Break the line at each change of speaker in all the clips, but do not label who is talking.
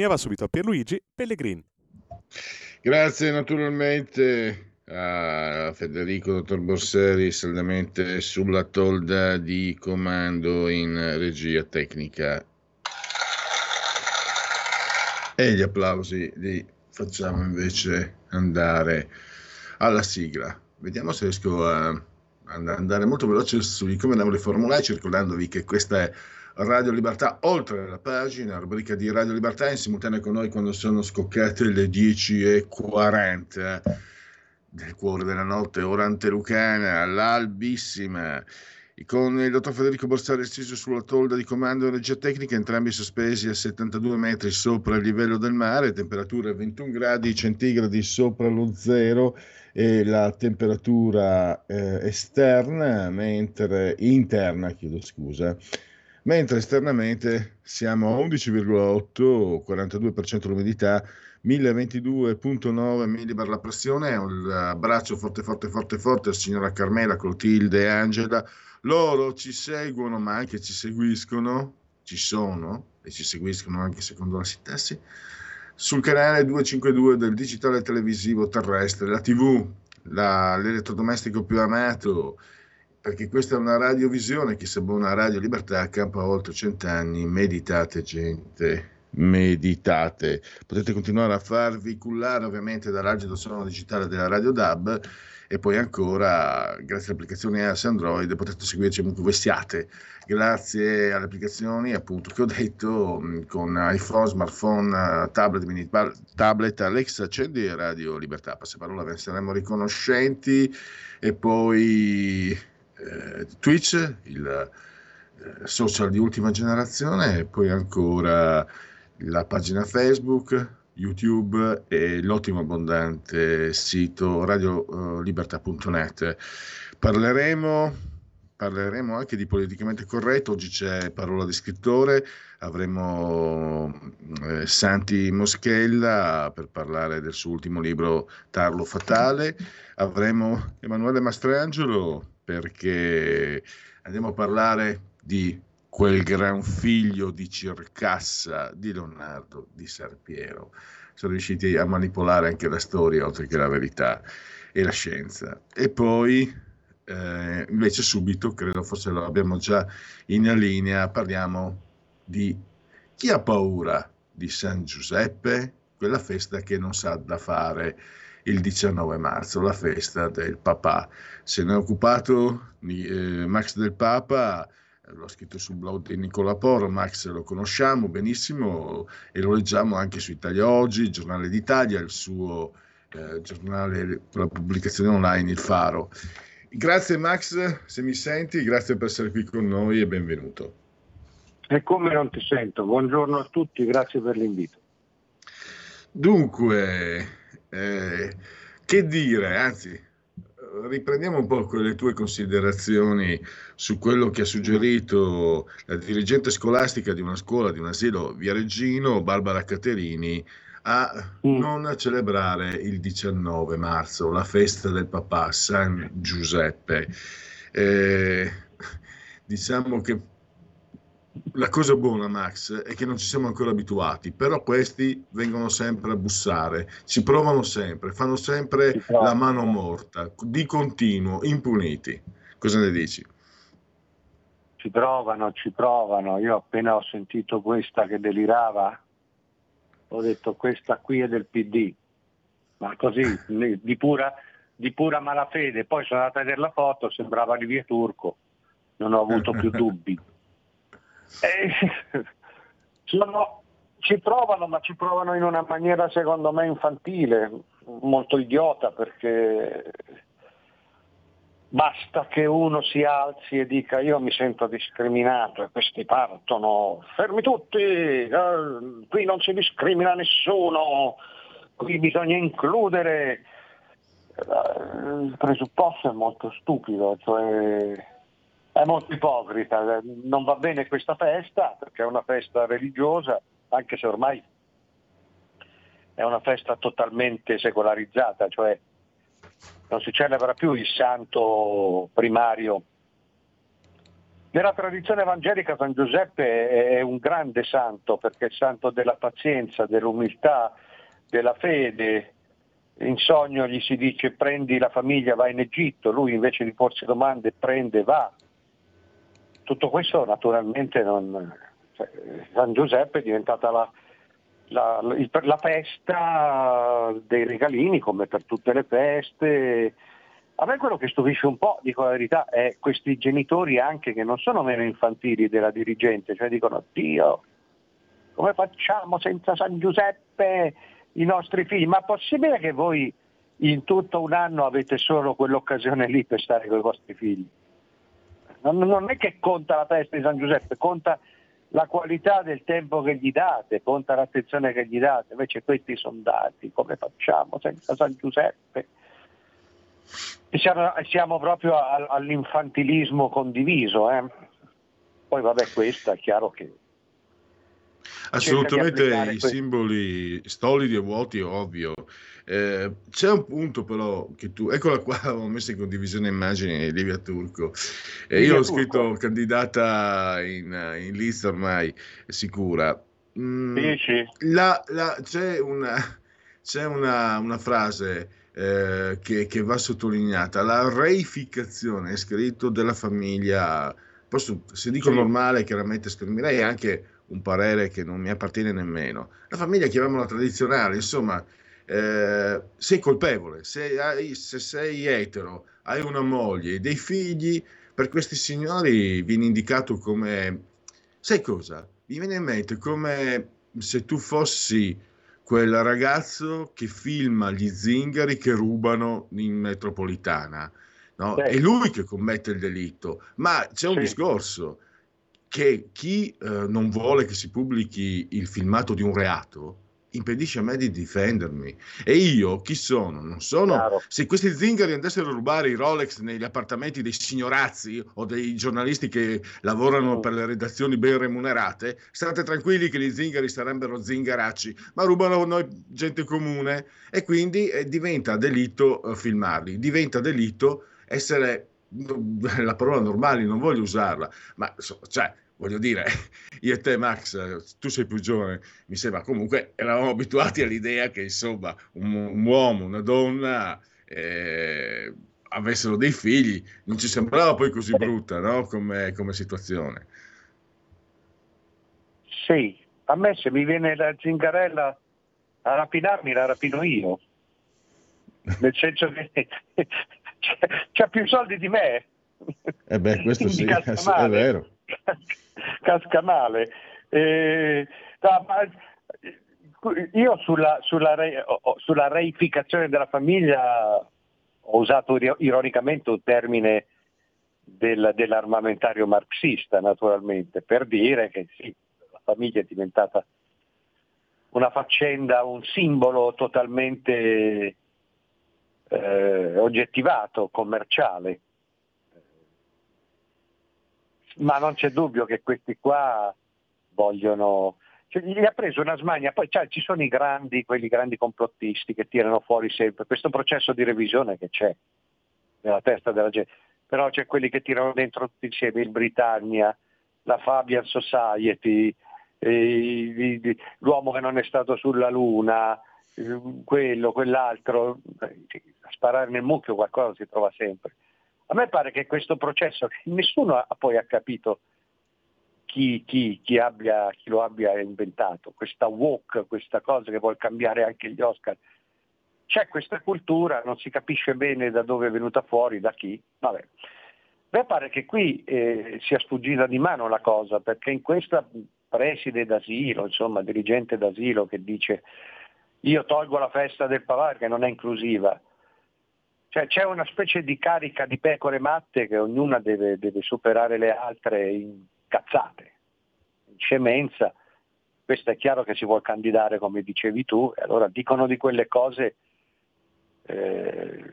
Linea va subito a Pierluigi Pellegrin.
Grazie naturalmente a Federico Dottor Borseri, saldamente sulla tolda di comando in regia tecnica. E gli applausi li facciamo invece andare alla sigla. Vediamo se riesco a andare molto veloce sui come andavo le formulare, circolandovi che questa è Radio Libertà oltre la pagina, rubrica di Radio Libertà in simultanea con noi quando sono scoccate le 10.40 del cuore della notte, ora antelucana, l'albissima, con il dottor Federico Borsari steso sulla tolda di comando e regia tecnica, entrambi sospesi a 72 metri sopra il livello del mare, temperatura 21 gradi centigradi sopra lo zero e la temperatura eh, esterna, mentre interna, chiedo scusa, mentre esternamente siamo a 11,8, 42% l'umidità, 1022,9 millibar la pressione, un abbraccio forte forte forte forte a signora Carmela, Clotilde Angela, loro ci seguono ma anche ci seguiscono, ci sono e ci seguiscono anche secondo la sintassi, sul canale 252 del digitale televisivo terrestre, la tv, la, l'elettrodomestico più amato, perché questa è una radiovisione, chi sa buona Radio Libertà campa oltre cent'anni, meditate gente, meditate. Potete continuare a farvi cullare ovviamente dall'algido suono digitale della Radio DAB e poi ancora, grazie all'applicazione EAS Android, potete seguirci ovunque siate. Grazie alle applicazioni appunto che ho detto con iPhone, smartphone, tablet, mini tablet, Alexa, accendi Radio Libertà, passaparola, ve ne saremo riconoscenti e poi eh, Twitch, il eh, social di ultima generazione, e poi ancora la pagina Facebook, YouTube e l'ottimo abbondante sito radiolibertà.net. Parleremo, parleremo anche di politicamente corretto, oggi c'è parola di scrittore, avremo eh, Santi Moschella per parlare del suo ultimo libro Tarlo Fatale, avremo Emanuele Mastrangelo perché andiamo a parlare di quel gran figlio di Circassa di Leonardo di Sarpiero. Sono riusciti a manipolare anche la storia oltre che la verità e la scienza. E poi eh, invece subito, credo forse lo abbiamo già in linea, parliamo di chi ha paura di San Giuseppe, quella festa che non sa da fare il 19 marzo, la festa del papà. Se ne è occupato eh, Max del Papa, l'ho scritto sul blog di Nicola Porro, Max lo conosciamo benissimo e lo leggiamo anche su Italia Oggi, il giornale d'Italia, il suo eh, giornale la pubblicazione online, Il Faro. Grazie Max, se mi senti, grazie per essere qui con noi e benvenuto.
E come non ti sento? Buongiorno a tutti, grazie per l'invito.
Dunque, eh, che dire, anzi, riprendiamo un po' le tue considerazioni su quello che ha suggerito la dirigente scolastica di una scuola, di un asilo Viareggino, Barbara Caterini, a mm. non celebrare il 19 marzo, la festa del papà San Giuseppe. Eh, diciamo che la cosa buona, Max, è che non ci siamo ancora abituati, però questi vengono sempre a bussare, ci provano sempre, fanno sempre la mano morta, di continuo, impuniti. Cosa ne dici?
Ci provano, ci provano. Io appena ho sentito questa che delirava, ho detto questa qui è del PD, ma così, di pura, di pura malafede. Poi sono andata a vedere la foto, sembrava di via Turco, non ho avuto più dubbi. Eh, sono, ci provano, ma ci provano in una maniera secondo me infantile. molto idiota perché basta che uno si alzi e dica io mi sento discriminato e questi partono, fermi tutti, eh, qui non si discrimina nessuno, qui bisogna includere. Eh, il presupposto è molto stupido, cioè è molto ipocrita, non va bene questa festa perché è una festa religiosa, anche se ormai è una festa totalmente secolarizzata, cioè non si celebra più il santo primario. Nella tradizione evangelica San Giuseppe è un grande santo perché è il santo della pazienza, dell'umiltà, della fede. In sogno gli si dice prendi la famiglia, vai in Egitto, lui invece di porsi domande prende, va. Tutto questo naturalmente non... Cioè, San Giuseppe è diventata la, la, la, festa dei regalini come per tutte le feste. A me quello che stupisce un po', dico la verità, è questi genitori anche che non sono meno infantili della dirigente, cioè dicono Dio, come facciamo senza San Giuseppe i nostri figli? Ma è possibile che voi in tutto un anno avete solo quell'occasione lì per stare con i vostri figli? Non, non è che conta la festa di San Giuseppe, conta la qualità del tempo che gli date, conta l'attenzione che gli date, invece questi sono dati, come facciamo senza San Giuseppe? Siamo, siamo proprio all'infantilismo condiviso, eh? poi vabbè questo è chiaro che...
Assolutamente i simboli stolidi e vuoti ovvio, eh, c'è un punto però che tu, eccola qua, ho messo in condivisione immagini Livia Turco. Eh, io ho scritto candidata in, in lista ormai sicura.
Mm,
la, la, c'è una, c'è una, una frase eh, che, che, va sottolineata, la reificazione, è scritto, della famiglia. Posso, se dico sì. normale, chiaramente esprimerei anche un parere che non mi appartiene nemmeno. La famiglia, chiamiamola tradizionale, insomma, eh, sei colpevole, se, hai, se sei etero, hai una moglie, dei figli, per questi signori viene indicato come, sai cosa? Mi viene in mente come se tu fossi quel ragazzo che filma gli zingari che rubano in metropolitana. No? È lui che commette il delitto, ma c'è un sì. discorso che chi eh, non vuole che si pubblichi il filmato di un reato impedisce a me di difendermi. E io chi sono? Non sono. Chiaro. Se questi zingari andassero a rubare i Rolex negli appartamenti dei signorazzi o dei giornalisti che lavorano mm. per le redazioni ben remunerate, state tranquilli che gli zingari sarebbero zingaracci, ma rubano noi gente comune e quindi eh, diventa delitto eh, filmarli, diventa delitto essere la parola normale, non voglio usarla, ma cioè voglio dire, io e te Max, tu sei più giovane, mi sembra comunque eravamo abituati all'idea che insomma un, un uomo, una donna eh, avessero dei figli, non ci sembrava poi così brutta no? come, come situazione.
Sì, a me se mi viene la zingarella a rapinarmi la rapino io, nel senso che c'ha più soldi di me.
Eh beh, questo sì, è vero.
Casca male. Eh, no, io sulla, sulla, re, sulla, reificazione della famiglia ho usato ironicamente un termine del, dell'armamentario marxista, naturalmente, per dire che sì, la famiglia è diventata una faccenda, un simbolo totalmente eh, oggettivato, commerciale ma non c'è dubbio che questi qua vogliono... Cioè, gli ha preso una smania, poi cioè, ci sono i grandi, quelli grandi complottisti che tirano fuori sempre. Questo processo di revisione che c'è nella testa della gente, però c'è quelli che tirano dentro tutti insieme il Britannia, la Fabian Society, l'uomo che non è stato sulla Luna, quello, quell'altro, a sparare nel mucchio qualcosa si trova sempre. A me pare che questo processo, nessuno ha poi ha capito chi, chi, chi, abbia, chi, lo abbia inventato, questa walk, questa cosa che vuole cambiare anche gli Oscar. C'è questa cultura, non si capisce bene da dove è venuta fuori, da chi. Vabbè. A me pare che qui eh, sia sfuggita di mano la cosa, perché in questa preside d'asilo, insomma dirigente d'asilo che dice io tolgo la festa del papà che non è inclusiva. Cioè c'è una specie di carica di pecore matte che ognuna deve, deve superare le altre in cazzate, in scemenza. Questo è chiaro che si vuole candidare come dicevi tu, e allora dicono di quelle cose eh,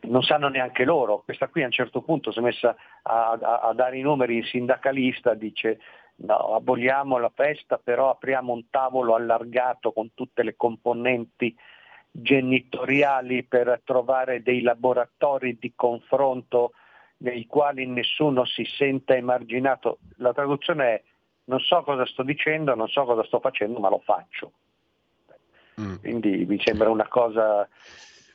non sanno neanche loro. Questa qui a un certo punto si è messa a, a, a dare i numeri in sindacalista, dice no, aboliamo la festa, però apriamo un tavolo allargato con tutte le componenti genitoriali per trovare dei laboratori di confronto nei quali nessuno si senta emarginato. La traduzione è non so cosa sto dicendo, non so cosa sto facendo, ma lo faccio. Mm. Quindi mi sembra una cosa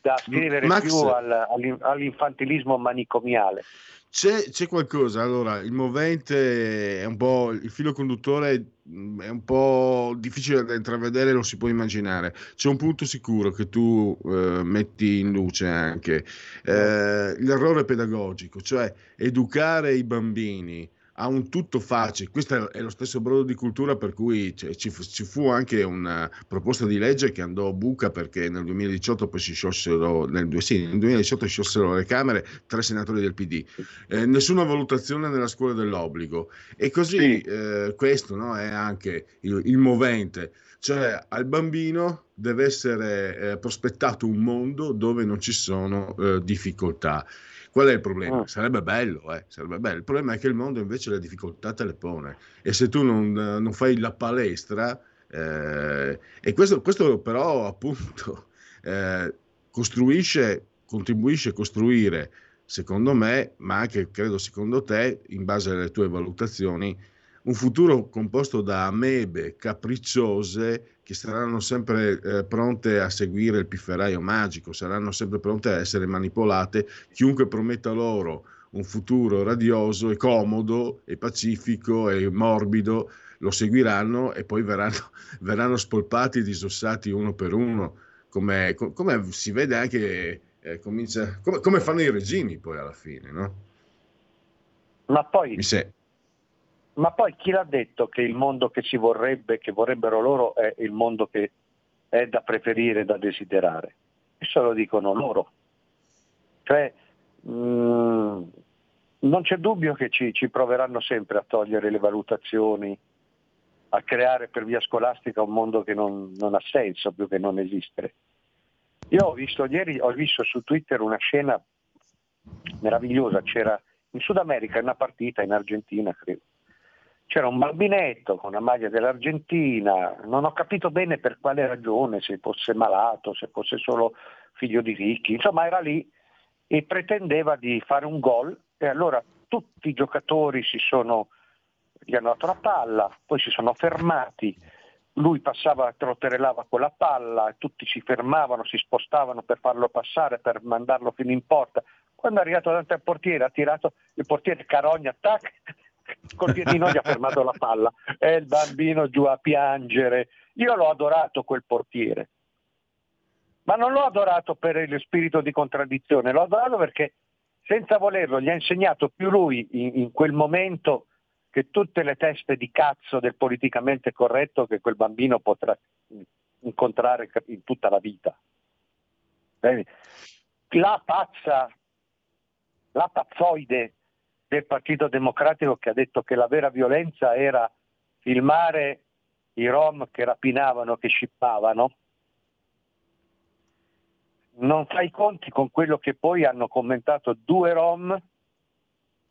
da scrivere Max, più al, all'infantilismo manicomiale.
C'è, c'è, qualcosa, allora il movente è un po' il filo conduttore mm, è un po' difficile da intravedere, lo si può immaginare. C'è un punto sicuro che tu eh, metti in luce anche, eh, l'errore pedagogico, cioè educare i bambini ha un tutto facile. Questo è lo stesso brodo di cultura per cui cioè, ci, fu, ci, fu, anche una proposta di legge che andò a buca perché nel 2018 poi si sciolsero, nel, sì, nel 2018 si sciolsero le Camere tre senatori del PD. Eh, nessuna valutazione nella scuola dell'obbligo. E così sì. eh, questo no, è anche il, il, movente. Cioè al bambino deve essere eh, prospettato un mondo dove non ci sono eh, difficoltà. Qual è il problema? Mm. Sarebbe bello, eh? sarebbe bello. Il problema è che il mondo invece le difficoltà te le pone e se tu non, non fai la palestra, eh, e questo, questo, però appunto eh, costruisce, contribuisce a costruire, secondo me, ma anche credo secondo te, in base alle tue valutazioni, un futuro composto da amebe capricciose che saranno sempre eh, pronte a seguire il pifferaio magico, saranno sempre pronte a essere manipolate, chiunque prometta loro un futuro radioso e comodo e pacifico e morbido lo seguiranno e poi verranno, verranno spolpati e disossati uno per uno, come, come si vede anche, eh, comincia, come, come, fanno i regimi poi alla fine, no?
Ma poi... Mi sei ma poi chi l'ha detto che il mondo che si vorrebbe, che vorrebbero loro, è il mondo che è da preferire, da desiderare? Questo lo dicono loro. Cioè, mh, mm, non c'è dubbio che ci, ci proveranno sempre a togliere le valutazioni, a creare per via scolastica un mondo che non, non ha senso più che non esistere. Io ho visto ieri, ho visto su Twitter una scena meravigliosa, c'era in Sud America una partita, in Argentina credo, c'era un bambinetto con la maglia dell'Argentina, non ho capito bene per quale ragione, se fosse malato, se fosse solo figlio di ricchi, insomma era lì e pretendeva di fare un gol. E allora tutti i giocatori sono, gli hanno dato la palla, poi si sono fermati, lui passava, trotterellava con la palla, tutti si fermavano, si spostavano per farlo passare, per mandarlo fino in porta. Quando è arrivato davanti al portiere ha tirato il portiere carogna, tac, col piedino gli ha fermato la palla e il bambino giù a piangere. Io l'ho adorato quel portiere, ma non l'ho adorato per il spirito di contraddizione, l'ho adorato perché senza volerlo gli ha insegnato più lui in, in quel momento che tutte le teste di cazzo del politicamente corretto che quel bambino potrà incontrare in tutta la vita. La pazza, la pazzoide del Partito Democratico che ha detto che la vera violenza era filmare i rom che rapinavano, che scippavano, non fa i conti con quello che poi hanno commentato due rom,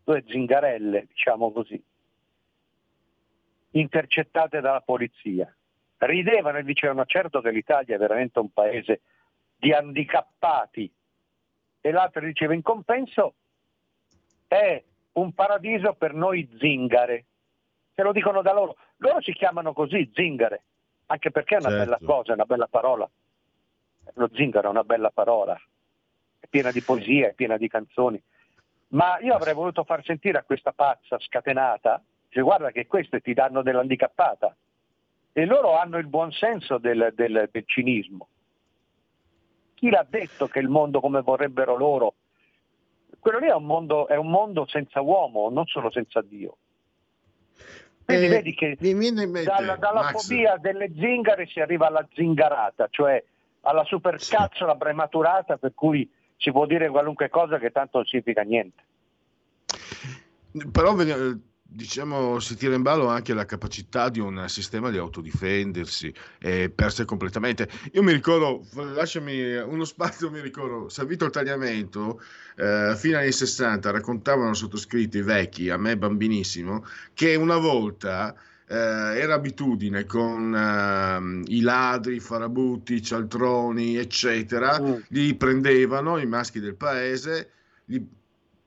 due zingarelle, diciamo così, intercettate dalla polizia. Ridevano e dicevano certo che l'Italia è veramente un paese di handicappati e l'altro diceva in compenso è un paradiso per noi zingare. Se lo dicono da loro. Loro si chiamano così, zingare, anche perché è una certo. bella cosa, è una bella parola. Lo zingaro è una bella parola, è piena di poesia, è piena di canzoni. Ma io avrei voluto far sentire a questa pazza scatenata, cioè guarda che queste ti danno dell'handicappata. E loro hanno il buon senso del, del, del cinismo. Chi l'ha detto che il mondo come vorrebbero loro quello lì è un, mondo, è un mondo senza uomo, non solo senza Dio. Quindi eh, vedi che dalla, dalla fobia delle zingare si arriva alla zingarata, cioè alla supercazzola sì. prematurata per cui si può dire qualunque cosa che tanto non significa niente.
Però diciamo, si tira in ballo anche la capacità di un sistema di autodifendersi, è persa completamente. Io mi ricordo, lasciami uno spazio, mi ricordo, Salvito il tagliamento, eh, fino agli anni 60 raccontavano sottoscritti vecchi, a me bambinissimo, che una volta... Eh, era abitudine con eh, i ladri, i farabutti, i cialtroni, eccetera, mm. li prendevano i maschi del paese, li,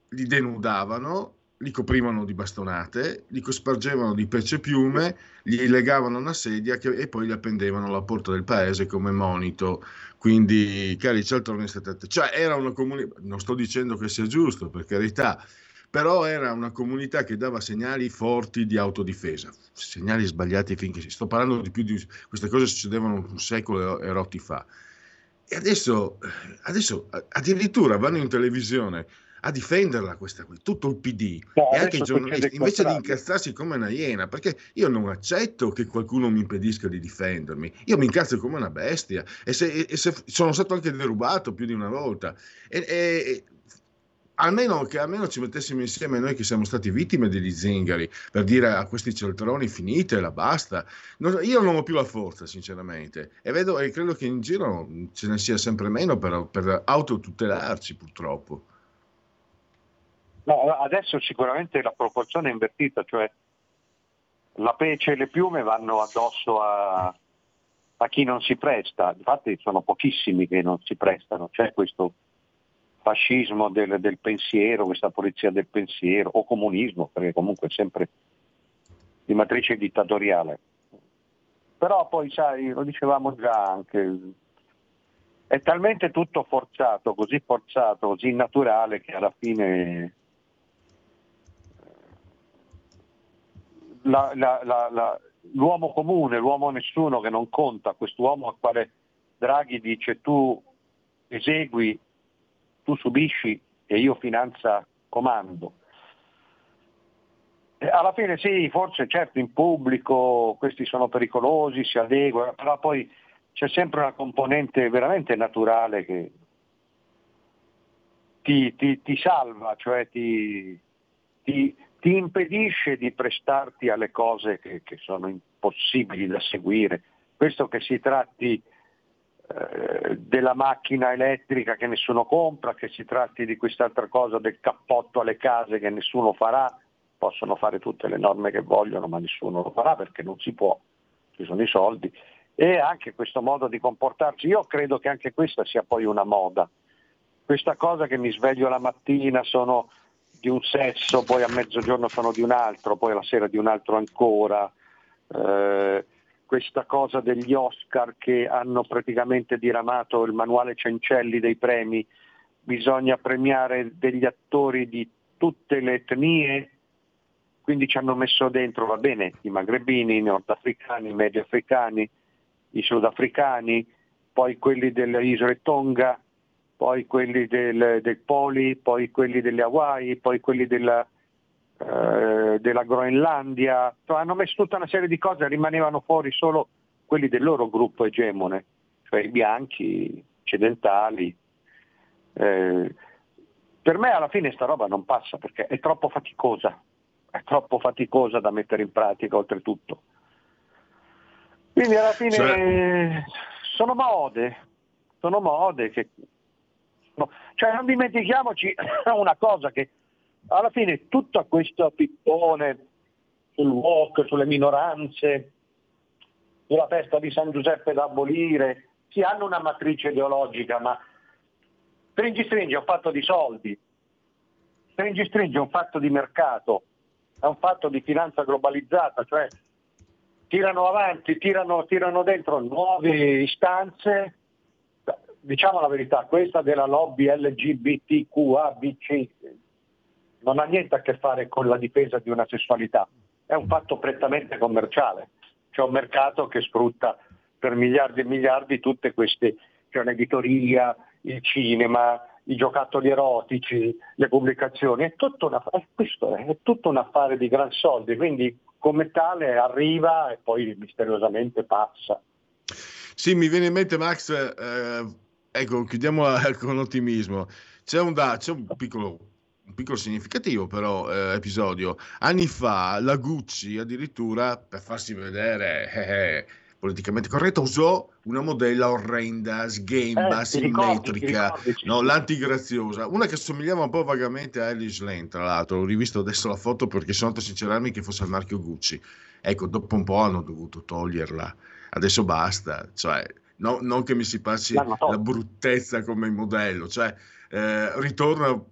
li denudavano li coprivano di bastonate, li cospargevano di pece piume, gli legavano una sedia che, e poi li appendevano alla porta del paese come monito. Quindi, cari cialtroni, state Cioè, era una comunità, non sto dicendo che sia giusto, per carità, però era una comunità che dava segnali forti di autodifesa, segnali sbagliati finché si sto parlando di più di queste cose succedevano un secolo e rotti fa. E adesso, adesso addirittura vanno in televisione a difenderla questa qui, tutto il PD no, e anche i giornalisti, invece di incazzarsi come una iena, perché io non accetto che qualcuno mi impedisca di difendermi, io mi incazzo come una bestia e se, e se sono stato anche derubato più di una volta. E, e, almeno che almeno ci mettessimo insieme noi che siamo stati vittime degli zingari per dire a questi cialtroni finitela, basta. Non, io non ho più la forza, sinceramente, e vedo e credo che in giro ce ne sia sempre meno per, per autotutelarci, purtroppo.
No, adesso sicuramente la proporzione è invertita, cioè la pece e le piume vanno addosso a, a chi non si presta, infatti sono pochissimi che non si prestano, c'è questo fascismo del, del, pensiero, questa polizia del pensiero, o comunismo, perché comunque è sempre di matrice dittatoriale. Però poi, sai, lo dicevamo già anche, è talmente tutto forzato, così forzato, così naturale che alla fine la, la, la, l'uomo comune, l'uomo nessuno che non conta, quest'uomo al quale Draghi dice tu esegui, tu subisci e io finanza comando. Alla fine sì, forse certo in pubblico questi sono pericolosi, si adeguano, però poi c'è sempre una componente veramente naturale che ti, ti, ti salva, cioè ti, ti, ti impedisce di prestarti alle cose che, che sono impossibili da seguire. Questo che si tratti eh, della macchina elettrica che nessuno compra, che si tratti di quest'altra cosa del cappotto alle case che nessuno farà, possono fare tutte le norme che vogliono ma nessuno lo farà perché non si può, ci sono i soldi. E anche questo modo di comportarsi, io credo che anche questa sia poi una moda. Questa cosa che mi sveglio la mattina, sono di un sesso, poi a mezzogiorno sono di un altro, poi alla sera di un altro ancora. Eh, questa cosa degli Oscar che hanno praticamente diramato il manuale Cencelli dei premi, bisogna premiare degli attori di tutte le etnie, quindi ci hanno messo dentro, va bene, i magrebini, i nordafricani, i mediafricani, i sudafricani, poi quelli delle isole Tonga, poi quelli del, del Poli, poi quelli delle Hawaii, poi quelli della, eh, della Groenlandia, cioè, hanno messo tutta una serie di cose, rimanevano fuori solo quelli del loro gruppo egemone, cioè i bianchi, occidentali. Eh, per me alla fine sta roba non passa perché è troppo faticosa, è troppo faticosa da mettere in pratica oltretutto. Quindi alla fine cioè... sono mode, sono mode che cioè non dimentichiamoci una cosa che alla fine tutto questo pippone sul walk, sulle minoranze, sulla festa di San Giuseppe da abolire, si hanno una matrice ideologica, ma Stringi Stringi è un fatto di soldi, Stringi Stringi è un fatto di mercato, è un fatto di finanza globalizzata, cioè tirano avanti, tirano, tirano dentro nuove istanze diciamo la verità, questa della lobby LGBTQABC non ha niente a che fare con la difesa di una sessualità, è un fatto prettamente commerciale. C'è un mercato che sfrutta per miliardi e miliardi tutte queste, c'è un'editoria, il cinema, i giocattoli erotici, le pubblicazioni, è tutto, una, è tutto un affare di gran soldi, quindi come tale arriva e poi misteriosamente passa.
Sì, mi viene in mente Max, eh, ecco, chiudiamo con ottimismo. C'è un, da, c'è un piccolo un piccolo significativo però eh, episodio. Anni fa la Gucci addirittura per farsi vedere eh, eh, politicamente corretta usò una modella orrenda, sghemba,
Eh,
simmetrica,
ricordi,
no, l'antigraziosa, una che somigliava un po' vagamente a Alice Lane, tra l'altro, ho rivisto adesso la foto perché sono andato a sincerarmi che fosse il marchio Gucci. Ecco, dopo un po' hanno dovuto toglierla, adesso basta, cioè, no- non che mi si passi la bruttezza come modello, cioè, eh, ritorna,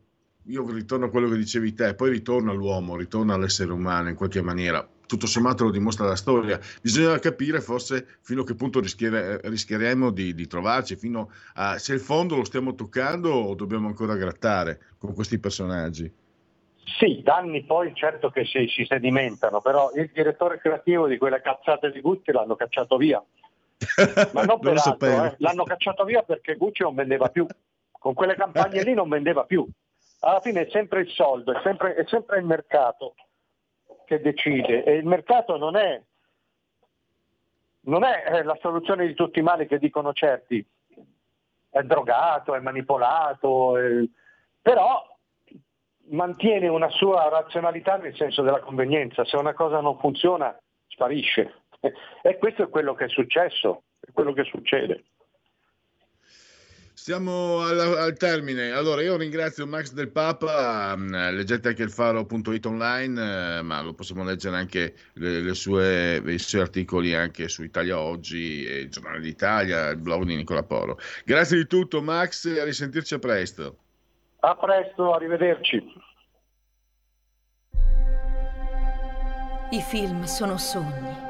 io ritorno a quello che dicevi te, poi ritorna all'uomo, ritorna all'essere umano in qualche maniera. Tutto sommato lo dimostra la storia. Bisogna capire forse fino a che punto rischiere- rischieremo di, di trovarci, fino a se il fondo lo stiamo toccando o dobbiamo ancora grattare con questi personaggi.
Sì, danni poi certo che si, si sedimentano, però il direttore creativo di quelle cazzate di Gucci l'hanno cacciato via. Ma non per
lo
altro, eh. l'hanno cacciato via perché Gucci non vendeva più. Con quelle campagne lì non vendeva più. Alla fine è sempre il soldo, è sempre, è sempre il mercato che decide e il mercato non è, non è eh, la soluzione di tutti i mali che dicono certi. È drogato, è manipolato, eh, però mantiene una sua razionalità nel senso della convenienza. Se una cosa non funziona, sparisce. E questo è quello che è successo, è quello che succede.
Siamo alla- al termine. Allora, io ringrazio Max del Papa. mm, Leggete anche il faro.it online, eh, ma lo possiamo leggere anche le, le sue, i suoi articoli anche su Italia Oggi, e il Giornale d'Italia, il blog di Nicola Polo. Grazie di tutto, Max, e a risentirci a presto.
A presto, arrivederci.
I film sono sogni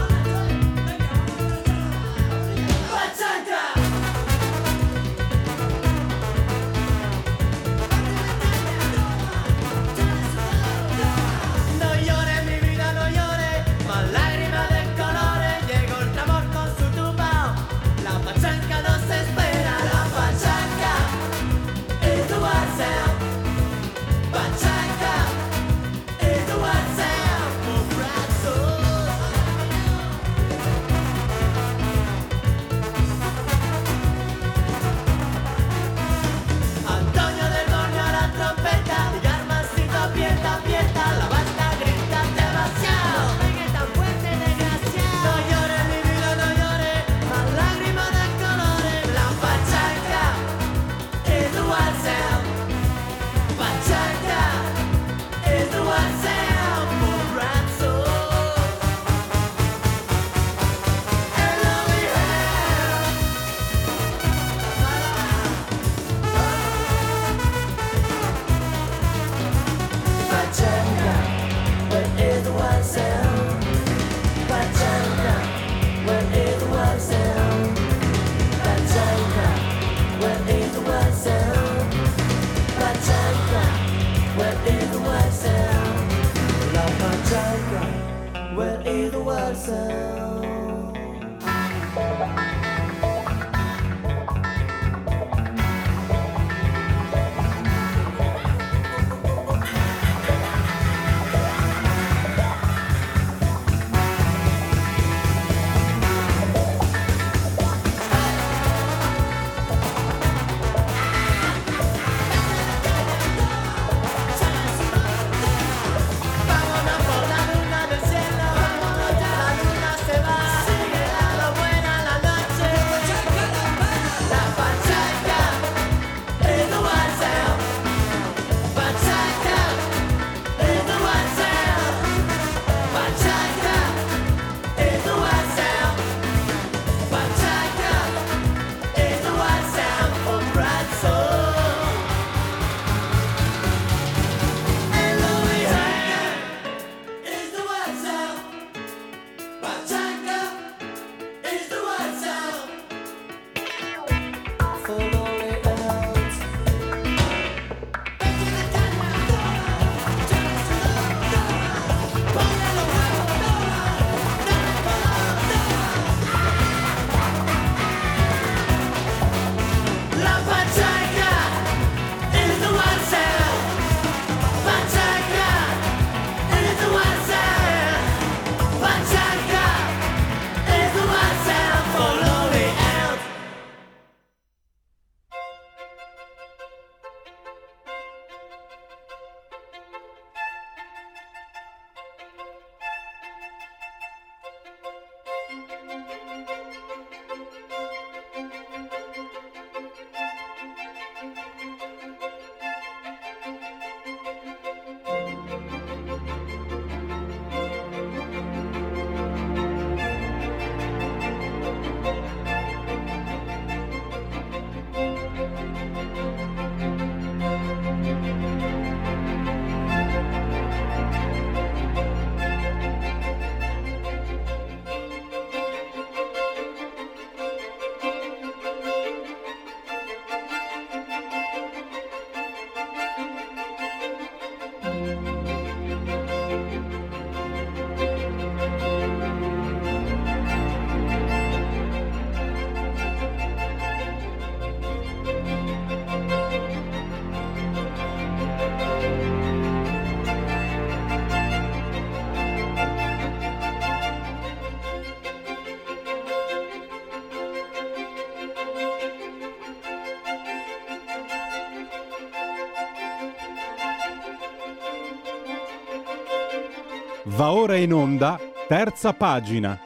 Va
ora in onda, terza pagina.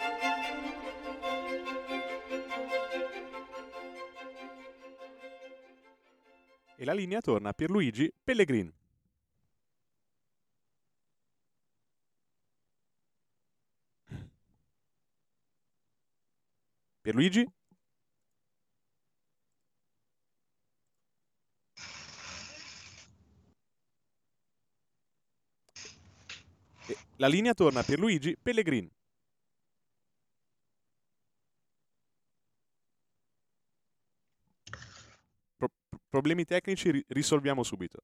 E la linea torna a Pierluigi Pellegrin. Pierluigi? La linea torna a Pierluigi Pellegrin. Pro- problemi tecnici ri- risolviamo subito.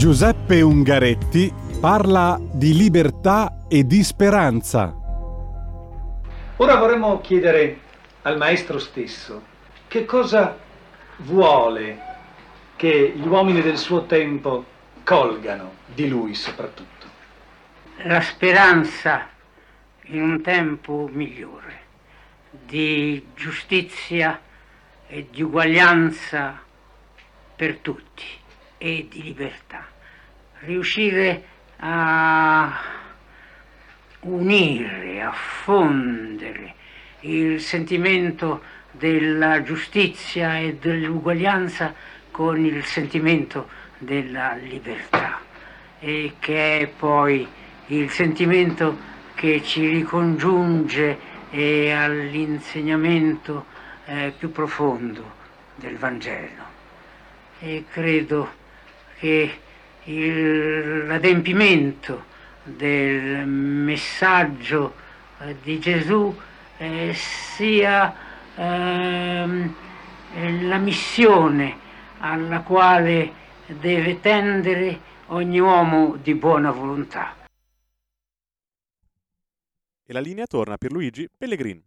Giuseppe Ungaretti parla di libertà e di speranza.
Ora vorremmo chiedere al maestro stesso che cosa vuole che gli uomini del suo tempo colgano di lui soprattutto.
La speranza in un tempo migliore, di giustizia e di uguaglianza per tutti e di libertà. Riuscire a unire, a fondere il sentimento della giustizia e dell'uguaglianza con il sentimento della libertà e che è poi il sentimento che ci ricongiunge all'insegnamento eh, più profondo del Vangelo. E credo che il- l'adempimento del messaggio eh, di Gesù eh, sia ehm, eh, la missione alla quale deve tendere ogni uomo di buona volontà.
E la linea torna a Pierluigi Pellegrin.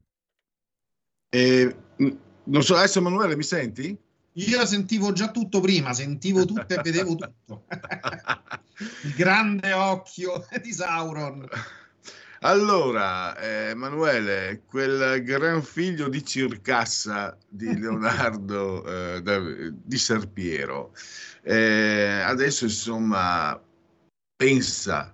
E, mh, non so, adesso Emanuele mi senti?
Io sentivo già tutto prima, sentivo tutto e vedevo tutto. Il grande occhio di Sauron.
Allora, eh, Emanuele, quel gran figlio di Circassa di Leonardo eh, da- di Serpiero, eh, adesso insomma pensa,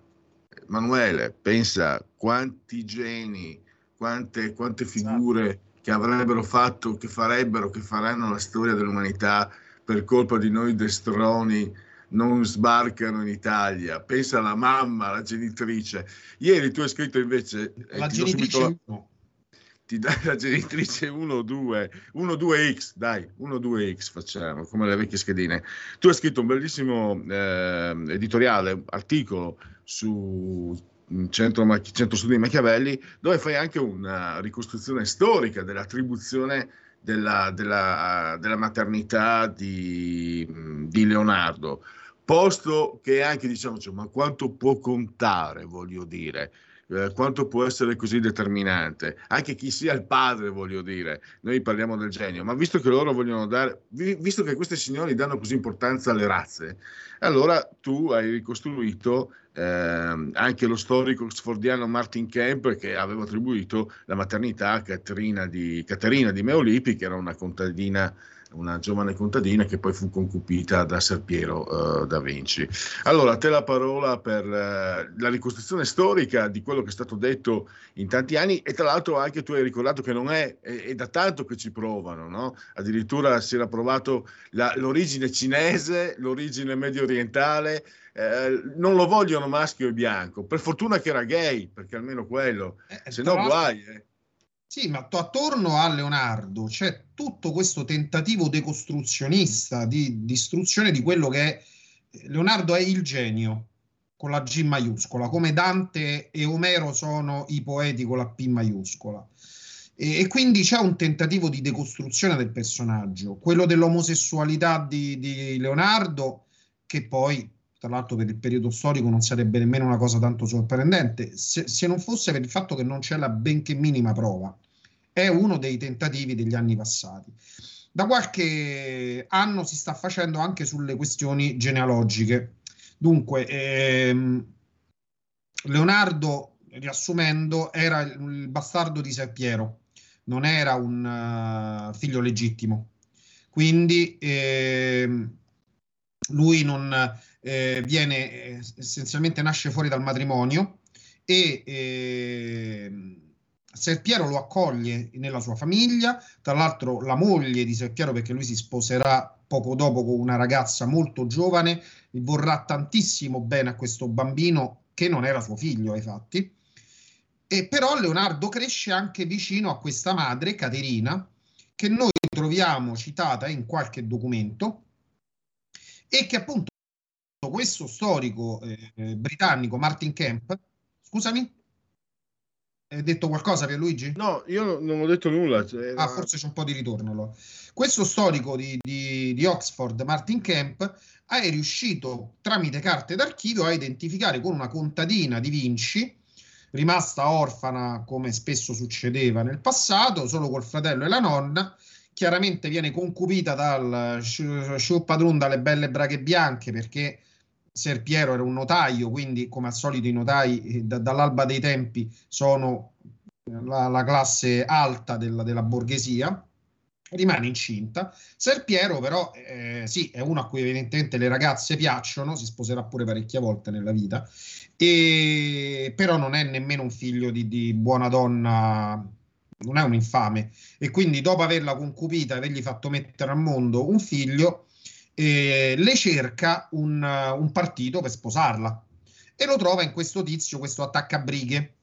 Emanuele, pensa quanti geni, quante, quante figure che avrebbero fatto, che farebbero, che faranno la storia dell'umanità per colpa di noi destroni non sbarcano in Italia. Pensa alla mamma, alla genitrice. Ieri tu hai scritto invece... eh,
La
do
genitrice
ti dai la genitrice 1 2 1 2x dai 1 2x facciamo come le vecchie schedine tu hai scritto un bellissimo eh, editoriale articolo su Centro, Centro Studi Machiavelli dove fai anche una ricostruzione storica dell'attribuzione della, della- della maternità di, di Leonardo. Posto che anche diciamo cioè, ma quanto può contare voglio dire eh, quanto può essere così determinante. Anche chi sia il padre, voglio dire, noi parliamo del genio, ma visto che loro vogliono dare, vi- visto che questi signori danno così importanza alle razze, allora tu hai ricostruito ehm, anche lo storico oxfordiano Martin Kemp che aveva attribuito la maternità a Caterina di, Caterina di Meolipi, che era una contadina una giovane contadina che poi fu concupita da Ser Piero uh, da Vinci. Allora, a te la parola per uh, la ricostruzione storica di quello che è stato detto in tanti anni e tra l'altro anche tu hai ricordato che non è, è, è da tanto che ci provano, no? addirittura si era provato la, l'origine cinese, l'origine medio orientale, eh, non lo vogliono maschio e bianco, per fortuna che era gay, perché almeno quello,
Eh,
se
tra
no guai. eh.
Sì, ma to- attorno a Leonardo c'è tutto questo tentativo decostruzionista di distruzione di quello che è Leonardo è il genio con la G maiuscola, come Dante e Omero sono i poeti con la P maiuscola. E, e quindi c'è un tentativo di decostruzione del personaggio, quello dell'omosessualità di, di Leonardo, che poi, tra l'altro, per il periodo storico non sarebbe nemmeno una cosa tanto sorprendente, se, se non fosse per il fatto che non c'è la benché minima prova. È uno dei tentativi degli anni passati. Da qualche anno si sta facendo anche sulle questioni genealogiche. Dunque, ehm, Leonardo, riassumendo, era il, bastardo di Ser Piero, non era un uh, figlio legittimo. Quindi ehm, lui non eh, viene eh, essenzialmente nasce fuori dal matrimonio e eh, Ser Piero lo accoglie nella sua famiglia, tra l'altro la moglie di Ser Piero, perché lui si sposerà poco dopo con una ragazza molto giovane, vorrà tantissimo bene a questo bambino che non era suo figlio ai fatti. E però Leonardo cresce anche vicino a questa madre, Caterina, che noi troviamo citata in qualche documento e che appunto questo storico eh, britannico Martin Kemp, scusami, hai detto qualcosa Pierluigi?
No, io non ho detto nulla. Cioè,
ah, forse c'è un po' di ritorno. Allora. Questo storico di, di, di, Oxford, Martin Kemp, è riuscito tramite carte d'archivio a identificare con una contadina di Vinci, rimasta orfana come spesso succedeva nel passato, solo col fratello e la nonna. Chiaramente viene concupita dal suo padrone dalle belle braghe bianche perché Ser Piero era un notaio, quindi come al solito i notai da, dall'alba dei tempi sono la, la classe alta della, della, borghesia, rimane incinta. Ser Piero però eh, sì, è uno a cui evidentemente le ragazze piacciono, si sposerà pure parecchie volte nella vita, e, però non è nemmeno un figlio di, di buona donna, non è un infame. E quindi dopo averla concupita e avergli fatto mettere al mondo un figlio, eh, le cerca un, un, partito per sposarla e lo trova in questo tizio, questo attaccabrighe,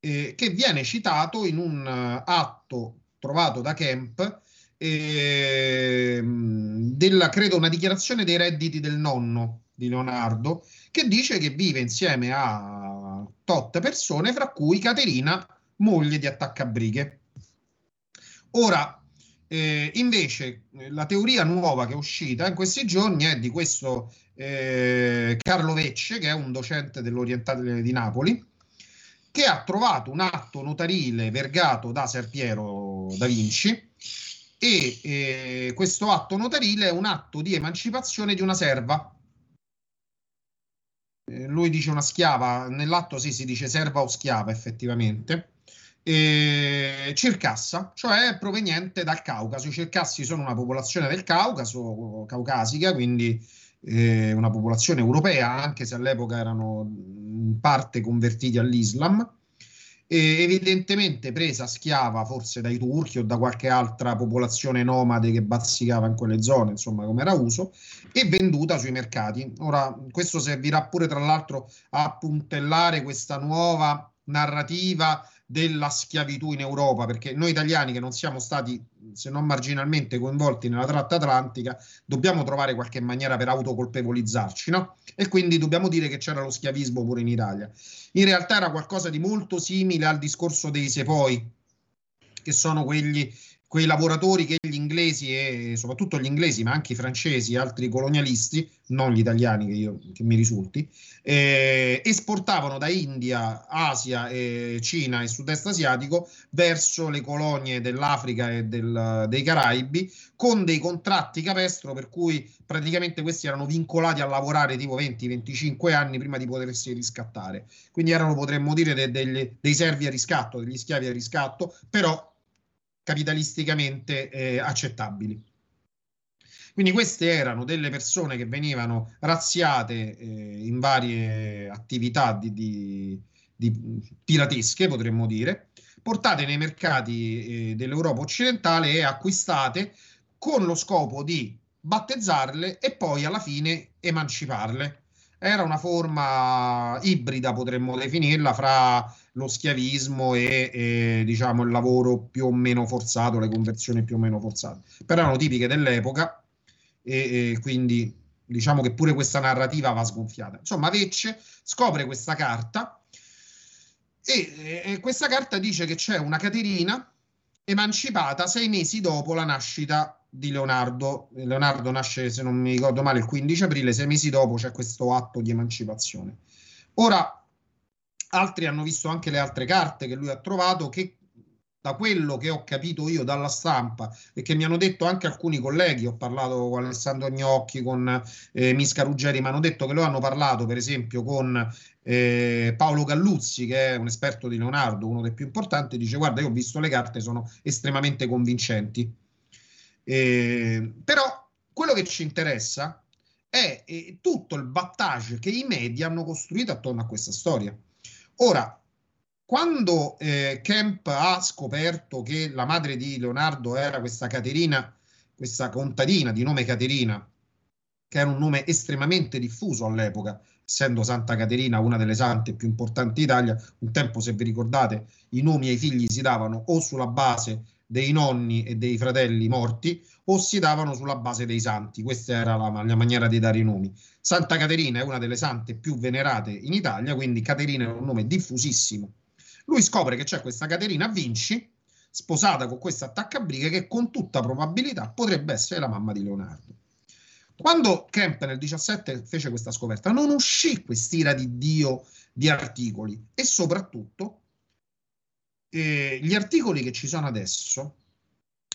eh, che viene citato in un uh, atto trovato da Kemp, eh, della, credo, una dichiarazione dei redditi del nonno di Leonardo, che dice che vive insieme a tot persone, fra cui Caterina, moglie di attaccabrighe. Ora, eh, invece, la teoria nuova che è uscita in questi giorni è di questo eh, Carlo Vecce, che è un docente dell'Orientale di Napoli, che ha trovato un atto notarile vergato da Ser Piero da Vinci e eh, questo atto notarile è un atto di emancipazione di una serva. Eh, lui dice una schiava, nell'atto sì si dice serva o schiava effettivamente eh, Circassa, cioè proveniente dal Caucaso. I Circassi sono una popolazione del Caucaso, caucasica, quindi eh, una popolazione europea, anche se all'epoca erano in parte convertiti all'Islam. E evidentemente presa schiava forse dai turchi o da qualche altra popolazione nomade che bazzicava in quelle zone, insomma, come era uso, e venduta sui mercati. Ora, questo servirà pure, tra l'altro, a puntellare questa nuova narrativa della schiavitù in Europa, perché noi italiani che non siamo stati, se non marginalmente, coinvolti nella tratta atlantica, dobbiamo trovare qualche maniera per autocolpevolizzarci, no? E quindi dobbiamo dire che c'era lo schiavismo pure in Italia. In realtà era qualcosa di molto simile al discorso dei sepoi, che sono quelli quei lavoratori che gli inglesi e soprattutto gli inglesi, ma anche i francesi e altri colonialisti, non gli italiani che, io, che mi risulti, eh, esportavano da India, Asia, e Cina e sud-est asiatico verso le colonie dell'Africa e del, dei Caraibi con dei contratti capestro per cui praticamente questi erano vincolati a lavorare tipo 20-25 anni prima di potersi riscattare. Quindi erano, potremmo dire, de, de, dei servi a riscatto, degli schiavi a riscatto, però capitalisticamente eh, accettabili. Quindi queste erano delle persone che venivano razziate eh, in varie attività di, di, di, piratesche, potremmo dire, portate nei mercati eh, dell'Europa occidentale e acquistate con lo scopo di battezzarle e poi alla fine emanciparle. Era una forma ibrida, potremmo definirla, fra lo schiavismo e, e, diciamo il lavoro più o meno forzato, le conversioni più o meno forzate. Però erano tipiche dell'epoca e, e quindi diciamo che pure questa narrativa va sgonfiata. Insomma, Vecce scopre questa carta e, e questa carta dice che c'è una Caterina emancipata sei mesi dopo la nascita di Leonardo. Leonardo nasce, se non mi ricordo male, il 15 aprile, sei mesi dopo c'è questo atto di emancipazione. Ora, altri hanno visto anche le altre carte che lui ha trovato che da quello che ho capito io dalla stampa e che mi hanno detto anche alcuni colleghi, ho parlato con Alessandro Gnocchi, con eh, Misca Ruggeri, mi hanno detto che loro hanno parlato per esempio con eh, Paolo Galluzzi, che è un esperto di Leonardo, uno dei più importanti, dice guarda io ho visto le carte, sono estremamente convincenti. Eh, però quello che ci interessa è, è tutto il battage che i media hanno costruito attorno a questa storia. Ora, quando eh, Kemp ha scoperto che la madre di Leonardo era questa Caterina, questa contadina di nome Caterina, che era un nome estremamente diffuso all'epoca, essendo Santa Caterina una delle sante più importanti d'Italia, un tempo, se vi ricordate, i nomi ai figli si davano o sulla base dei nonni e dei fratelli morti o si davano sulla base dei santi. Questa era la, la, maniera di dare i nomi. Santa Caterina è una delle sante più venerate in Italia, quindi Caterina è un nome diffusissimo. Lui scopre che c'è questa Caterina Vinci, sposata con questa attaccabrighe, che con tutta probabilità potrebbe essere la mamma di Leonardo. Quando Kemp nel 17 fece questa scoperta, non uscì quest'ira di Dio di articoli e soprattutto eh, gli articoli che ci sono adesso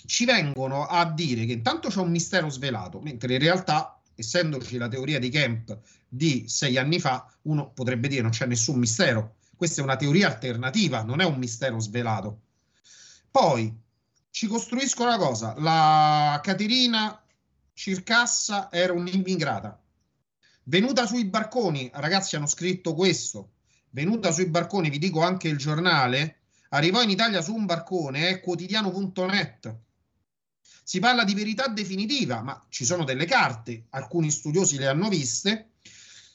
ci vengono a dire che intanto c'è un mistero svelato, mentre in realtà, essendoci la teoria di Kemp di sei anni fa, uno potrebbe dire non c'è nessun mistero. Questa è una teoria alternativa, non è un mistero svelato. Poi ci costruiscono una cosa, la Caterina Circassa era un'immigrata. Venuta sui barconi, ragazzi hanno scritto questo, venuta sui barconi, vi dico anche il giornale, arrivò in Italia su un barcone, è quotidiano.net. Si parla di verità definitiva, ma ci sono delle carte, alcuni studiosi le hanno viste.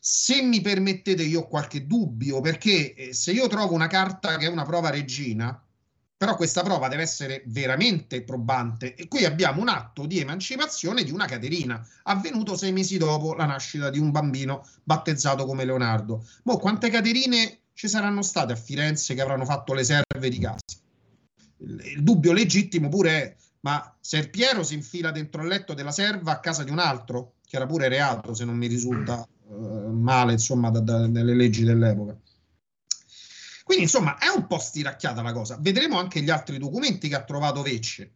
Se mi permettete, io ho qualche dubbio, perché eh, se io trovo una carta che è una prova regina, però questa prova deve essere veramente probante. E qui abbiamo un atto di emancipazione di una Caterina, avvenuto sei mesi dopo la nascita di un bambino battezzato come Leonardo. Ma quante Caterine ci saranno state a Firenze che avranno fatto le serve di casa. Il dubbio legittimo pure è, ma Ser Piero si infila dentro il letto della serva a casa di un altro, che era pure reato, se non mi risulta eh, male, insomma, da, da, leggi dell'epoca. Quindi, insomma, è un po' stiracchiata la cosa. Vedremo anche gli altri documenti che ha trovato Vecce.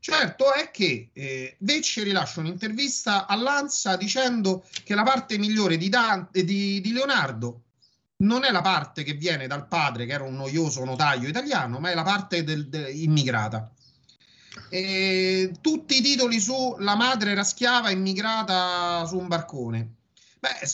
Certo è che eh, Vecce rilascia un'intervista all'Ansa dicendo che la parte migliore di, Dante, di, di Leonardo non è la parte che viene dal padre, che era un noioso notaio italiano, ma è la parte del, del, immigrata. E tutti i titoli su la madre era schiava immigrata su un barcone. Beh,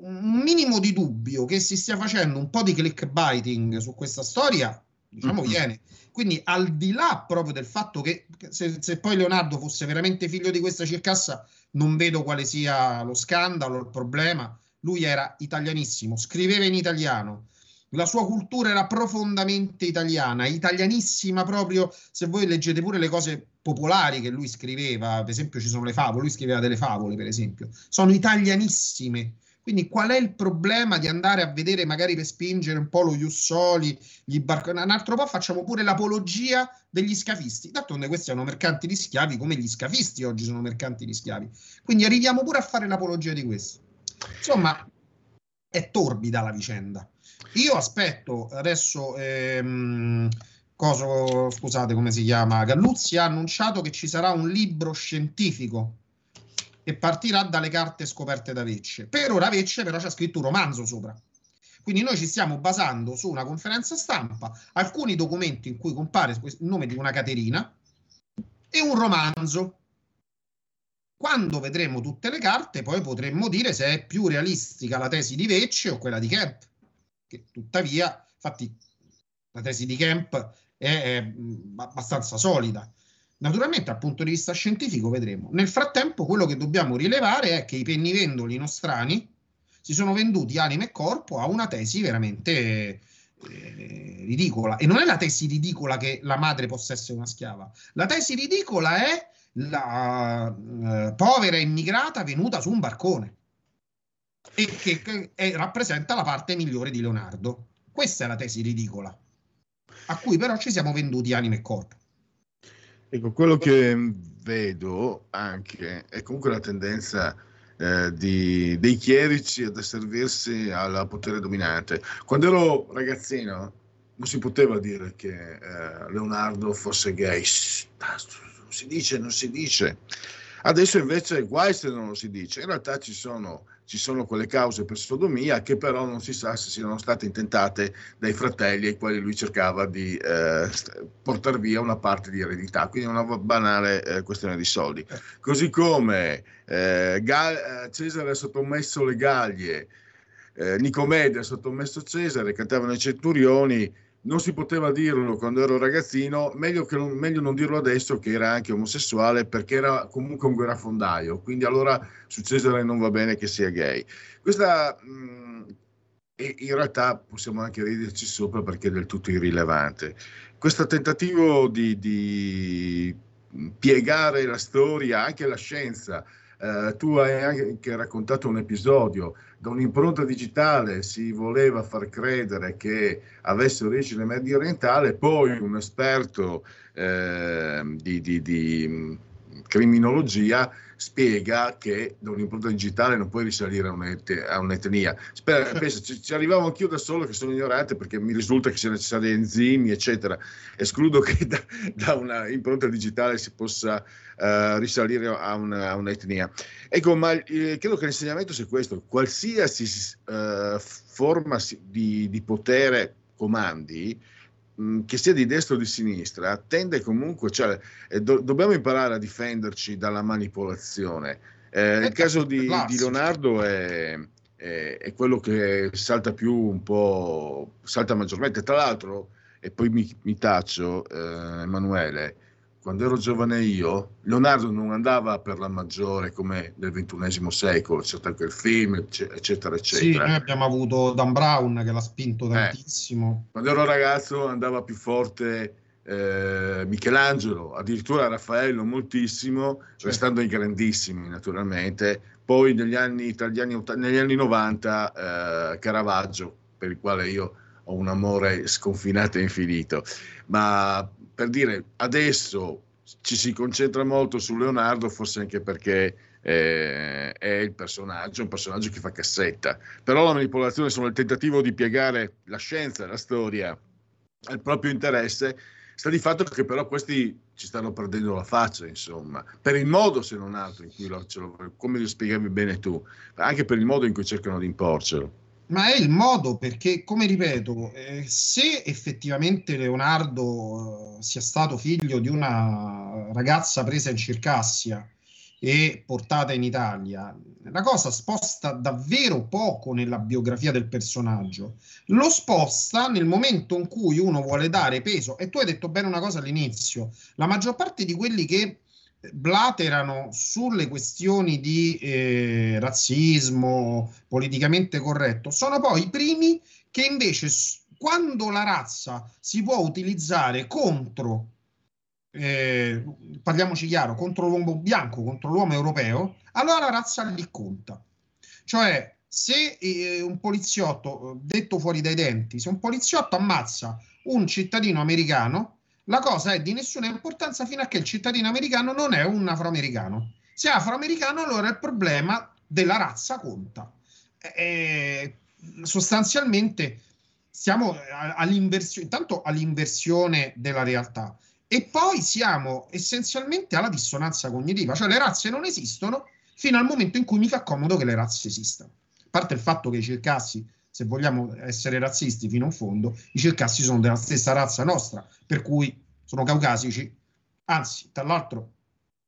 un minimo di dubbio che si stia facendo un po' di clickbaiting su questa storia, diciamo, mm-hmm. viene. Quindi, al di là proprio del fatto che se, se, poi Leonardo fosse veramente figlio di questa circassa, non vedo quale sia lo scandalo, il problema lui era italianissimo, scriveva in italiano, la sua cultura era profondamente italiana, italianissima proprio, se voi leggete pure le cose popolari che lui scriveva, per esempio ci sono le favole, lui scriveva delle favole per esempio, sono italianissime, Quindi qual è il problema di andare a vedere magari per spingere un po' lo Jussoli, gli barconi? Un altro po' facciamo pure l'apologia degli scafisti. D'altronde questi sono mercanti di schiavi come gli scafisti oggi sono mercanti di schiavi. Quindi arriviamo pure a fare l'apologia di questo. Insomma, è torbida la vicenda. Io aspetto adesso... Ehm, coso, scusate come si chiama, Galluzzi ha annunciato che ci sarà un libro scientifico che partirà dalle carte scoperte da Vecce. Per ora Vecce però c'è scritto un romanzo sopra. Quindi noi ci stiamo basando su una conferenza stampa, alcuni documenti in cui compare il nome di una Caterina e un romanzo. Quando vedremo tutte le carte, poi potremmo dire se è più realistica la tesi di Vecce o quella di Kemp, che tuttavia, infatti, la tesi di Kemp è, è abbastanza solida. Naturalmente, dal punto di vista scientifico, vedremo. Nel frattempo, quello che dobbiamo rilevare è che i pennivendoli nostrani si sono venduti anima e corpo a una tesi veramente eh, ridicola. E non è la tesi ridicola che la madre possa essere una schiava. La tesi ridicola è la eh, povera immigrata venuta su un barcone e che, che è, rappresenta la parte migliore di Leonardo. Questa è la tesi ridicola, a cui però ci siamo venduti anima e corpo.
Ecco, quello che vedo anche è comunque la tendenza eh, di, dei chierici ad asservirsi al potere dominante. Quando ero ragazzino non si poteva dire che eh, Leonardo fosse gay, non si dice, non si dice. Adesso invece guai se non lo si dice. In realtà ci sono ci sono quelle cause per sodomia che però non si sa se siano state intentate dai fratelli ai quali lui cercava di eh, portare via una parte di eredità, quindi una banale eh, questione di soldi. Così come eh, Gal- eh, Cesare ha sottomesso le Gallie, eh, Nicomede ha sottomesso Cesare, cantavano i centurioni, non si poteva dirlo quando ero ragazzino, meglio, non, meglio, non dirlo adesso che era anche omosessuale perché era comunque un guerrafondaio, quindi allora su Cesare non va bene che sia gay. Questa mh, in realtà possiamo anche riderci sopra perché è del tutto irrilevante. Questo tentativo di, di piegare la storia, anche la scienza, eh, tu hai anche raccontato un episodio, da un'impronta digitale si voleva far credere che avesse origine medio orientale, poi un esperto eh, di, di, di criminologia spiega che da un'impronta digitale non puoi risalire a, un'et- a un'etnia. Spera, penso, ci, ci, arrivavo anch'io da solo che sono ignorante perché mi risulta che siano necessari enzimi, eccetera. Escludo che da, da una impronta digitale si possa uh, risalire a, una, a, un'etnia. Ecco, ma eh, credo che l'insegnamento sia questo: qualsiasi uh, forma di, di potere comandi, che sia di destra o di sinistra, tende comunque, cioè, eh, do, dobbiamo imparare a difenderci dalla manipolazione. Eh, il caso di, di Leonardo è, è, è, quello che salta più un po', salta maggiormente. Tra l'altro, e poi mi, mi taccio, eh, Emanuele, quando ero giovane io, Leonardo non andava per la maggiore come nel XXI secolo, c'è stato il film, eccetera, eccetera.
Sì, noi abbiamo avuto Dan Brown che l'ha spinto eh, tantissimo.
Eh, quando ero ragazzo andava più forte eh, Michelangelo, addirittura Raffaello moltissimo, certo. restando i grandissimi naturalmente. Poi negli anni, tra gli anni, negli anni 90 eh, Caravaggio, per il quale io ho un amore sconfinato e infinito. Ma per dire, adesso ci si concentra molto su Leonardo, forse anche perché eh, è il personaggio, un personaggio che fa cassetta. Però la manipolazione sono il tentativo di piegare la scienza, la storia al proprio interesse. Sta di fatto che però questi ci stanno perdendo la faccia, insomma, per il modo se non altro in cui lo, lo come lo spiegavi bene tu, anche per il modo in cui cercano di imporcelo
ma è il modo perché, come ripeto, eh, se effettivamente Leonardo eh, sia stato figlio di una ragazza presa in Circassia e portata in Italia, la cosa sposta davvero poco nella biografia del personaggio. Lo sposta nel momento in cui uno vuole dare peso, e tu hai detto bene una cosa all'inizio, la maggior parte di quelli che blaterano sulle questioni di eh, razzismo politicamente corretto. Sono poi i primi che invece quando la razza si può utilizzare contro eh, parliamoci chiaro contro l'uomo bianco contro l'uomo europeo allora la razza lì conta. Cioè se eh, un poliziotto, eh, detto fuori dai denti, se un poliziotto ammazza un cittadino americano, la cosa è di nessuna importanza fino a che il cittadino americano non è un afroamericano. Se è afroamericano, allora il problema della razza conta. Eh, sostanzialmente siamo all'inversione, intanto all'inversione della realtà e poi siamo essenzialmente alla dissonanza cognitiva, cioè le razze non esistono fino al momento in cui mi fa comodo che le razze esistano. A parte il fatto che i circassi, se vogliamo essere razzisti fino in fondo, i circassi sono della stessa razza nostra, per cui sono caucasici, anzi, tra l'altro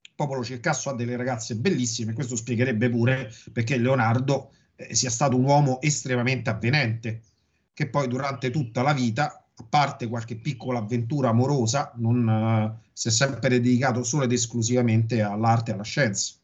il popolo circasso ha delle ragazze bellissime, questo spiegherebbe pure perché Leonardo eh, sia stato un uomo estremamente avvenente, che poi durante tutta la vita, a parte qualche piccola avventura amorosa, non uh, si è sempre dedicato solo ed esclusivamente all'arte e alla scienza.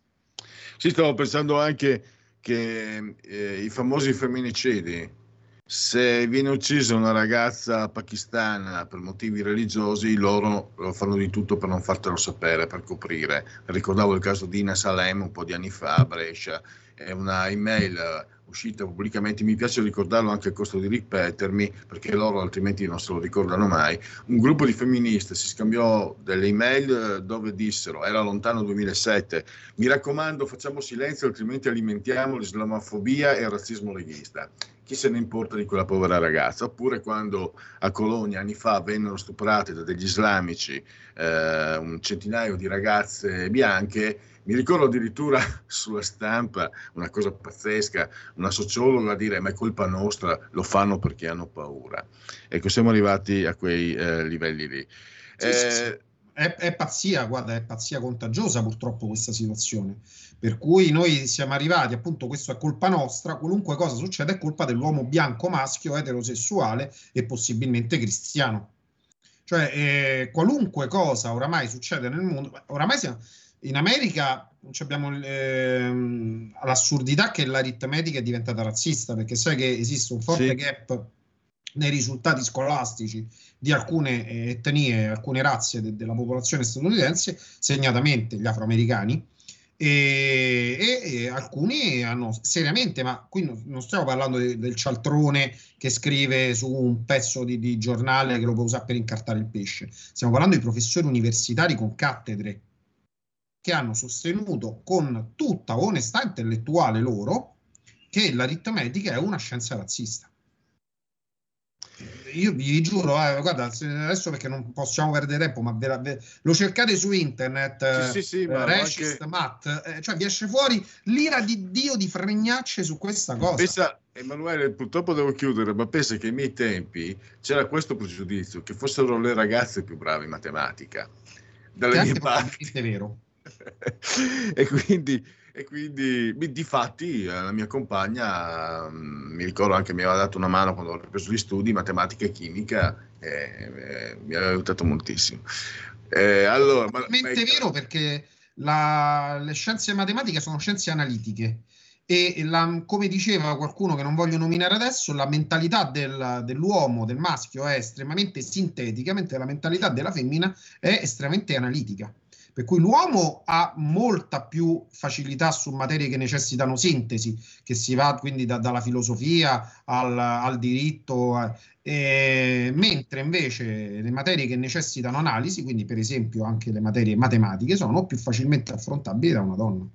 Sì, stavo pensando anche che eh, i famosi femminicidi, se viene uccisa una ragazza pakistana per motivi religiosi, loro fanno di tutto per non fartelo sapere, per coprire. Ricordavo il caso di Ina Salem un po' di anni fa a Brescia, è una email uscita pubblicamente, mi piace ricordarlo anche a costo di ripetermi, perché loro altrimenti non se lo ricordano mai, un gruppo di femministe si scambiò delle email eh, dove dissero, era lontano 2007, mi raccomando facciamo silenzio altrimenti alimentiamo l'islamofobia e il razzismo leghista. Chi se ne importa di quella povera ragazza? Oppure quando a Colonia anni fa vennero stuprate da degli islamici eh, un centinaio di ragazze bianche, mi ricordo addirittura sulla stampa una cosa pazzesca, una sociologa a dire ma è colpa nostra, lo fanno perché hanno paura. Ecco, siamo arrivati a quei eh, livelli lì.
Sì, eh, sì, sì. È, è, pazzia, guarda, è pazzia contagiosa purtroppo questa situazione. Per cui noi siamo arrivati, appunto, questo è colpa nostra, qualunque cosa succede è colpa dell'uomo bianco, maschio, eterosessuale e possibilmente cristiano. Cioè, eh, qualunque cosa oramai succede nel mondo, oramai siamo, in America abbiamo ehm, l'assurdità che l'aritmetica è diventata razzista, perché sai che esiste un forte sì. gap nei risultati scolastici di alcune etnie, alcune razze de- della popolazione statunitense, segnatamente gli afroamericani, e, e, e, alcuni hanno seriamente, ma qui non stiamo parlando de, del cialtrone che scrive su un pezzo di, di giornale che lo può usare per incartare il pesce, stiamo parlando di professori universitari con cattedre che hanno sostenuto con tutta onestà intellettuale loro che l'aritmetica è una scienza razzista. Io vi giuro, eh, guarda, adesso perché non possiamo perdere tempo, ma vera, ver- lo cercate su internet,
sì, sì, sì,
eh, Regist, anche... Matt, eh, cioè vi esce fuori l'ira di Dio di fregnacce su questa cosa.
Pensa, Emanuele, purtroppo devo chiudere, ma pensa che ai miei tempi c'era questo pregiudizio, che fossero le ragazze più brave in matematica. Dalle mie parti.
È vero
e quindi, e quindi di fatti eh, la mia compagna mm, mi ricordo anche mi aveva dato una mano quando ho preso gli studi matematica e chimica e, e mi aveva aiutato moltissimo
eh, allora, ma, ma è vero perché la, le scienze matematiche sono scienze analitiche e la, come diceva qualcuno che non voglio nominare adesso, la mentalità del, dell'uomo, del maschio è estremamente sintetica, mentre la mentalità della femmina è estremamente analitica. Per cui l'uomo ha molta più facilità su materie che necessitano sintesi, che si va quindi da, dalla filosofia al, al diritto, eh, mentre invece le materie che necessitano analisi, quindi per esempio anche le materie matematiche, sono più facilmente affrontabili da una donna.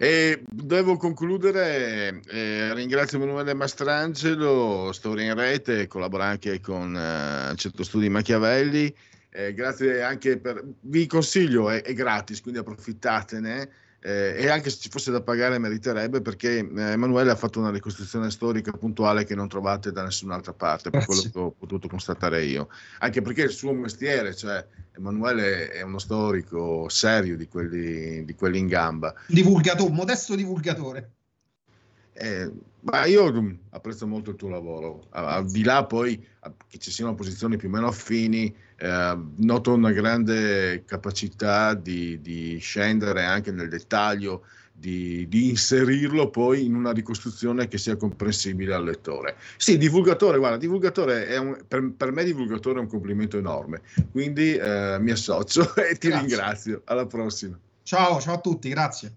E devo concludere, eh, ringrazio Emanuele Mastrangelo, Storia in Rete, collabora anche con eh, Centro Studi Machiavelli. Eh, grazie anche per... Vi consiglio, è, è gratis, quindi approfittatene. Eh, e anche se ci fosse da pagare meriterebbe perché eh, Emanuele ha fatto una ricostruzione storica puntuale che non trovate da nessun'altra parte, per quello che ho potuto constatare io. Anche perché il suo mestiere, cioè Emanuele è uno storico serio di quelli, di quelli in gamba.
Divulgatore, modesto divulgatore.
Eh, ma io apprezzo molto il tuo lavoro, al di là poi che ci siano posizioni più o meno affini, eh, noto una grande capacità di, di, scendere anche nel dettaglio, di, di, inserirlo poi in una ricostruzione che sia comprensibile al lettore. Sì, divulgatore, guarda, divulgatore è un, per, per, me divulgatore è un complimento enorme, quindi eh, mi associo e ti grazie. ringrazio. Alla prossima.
Ciao, ciao a tutti, grazie.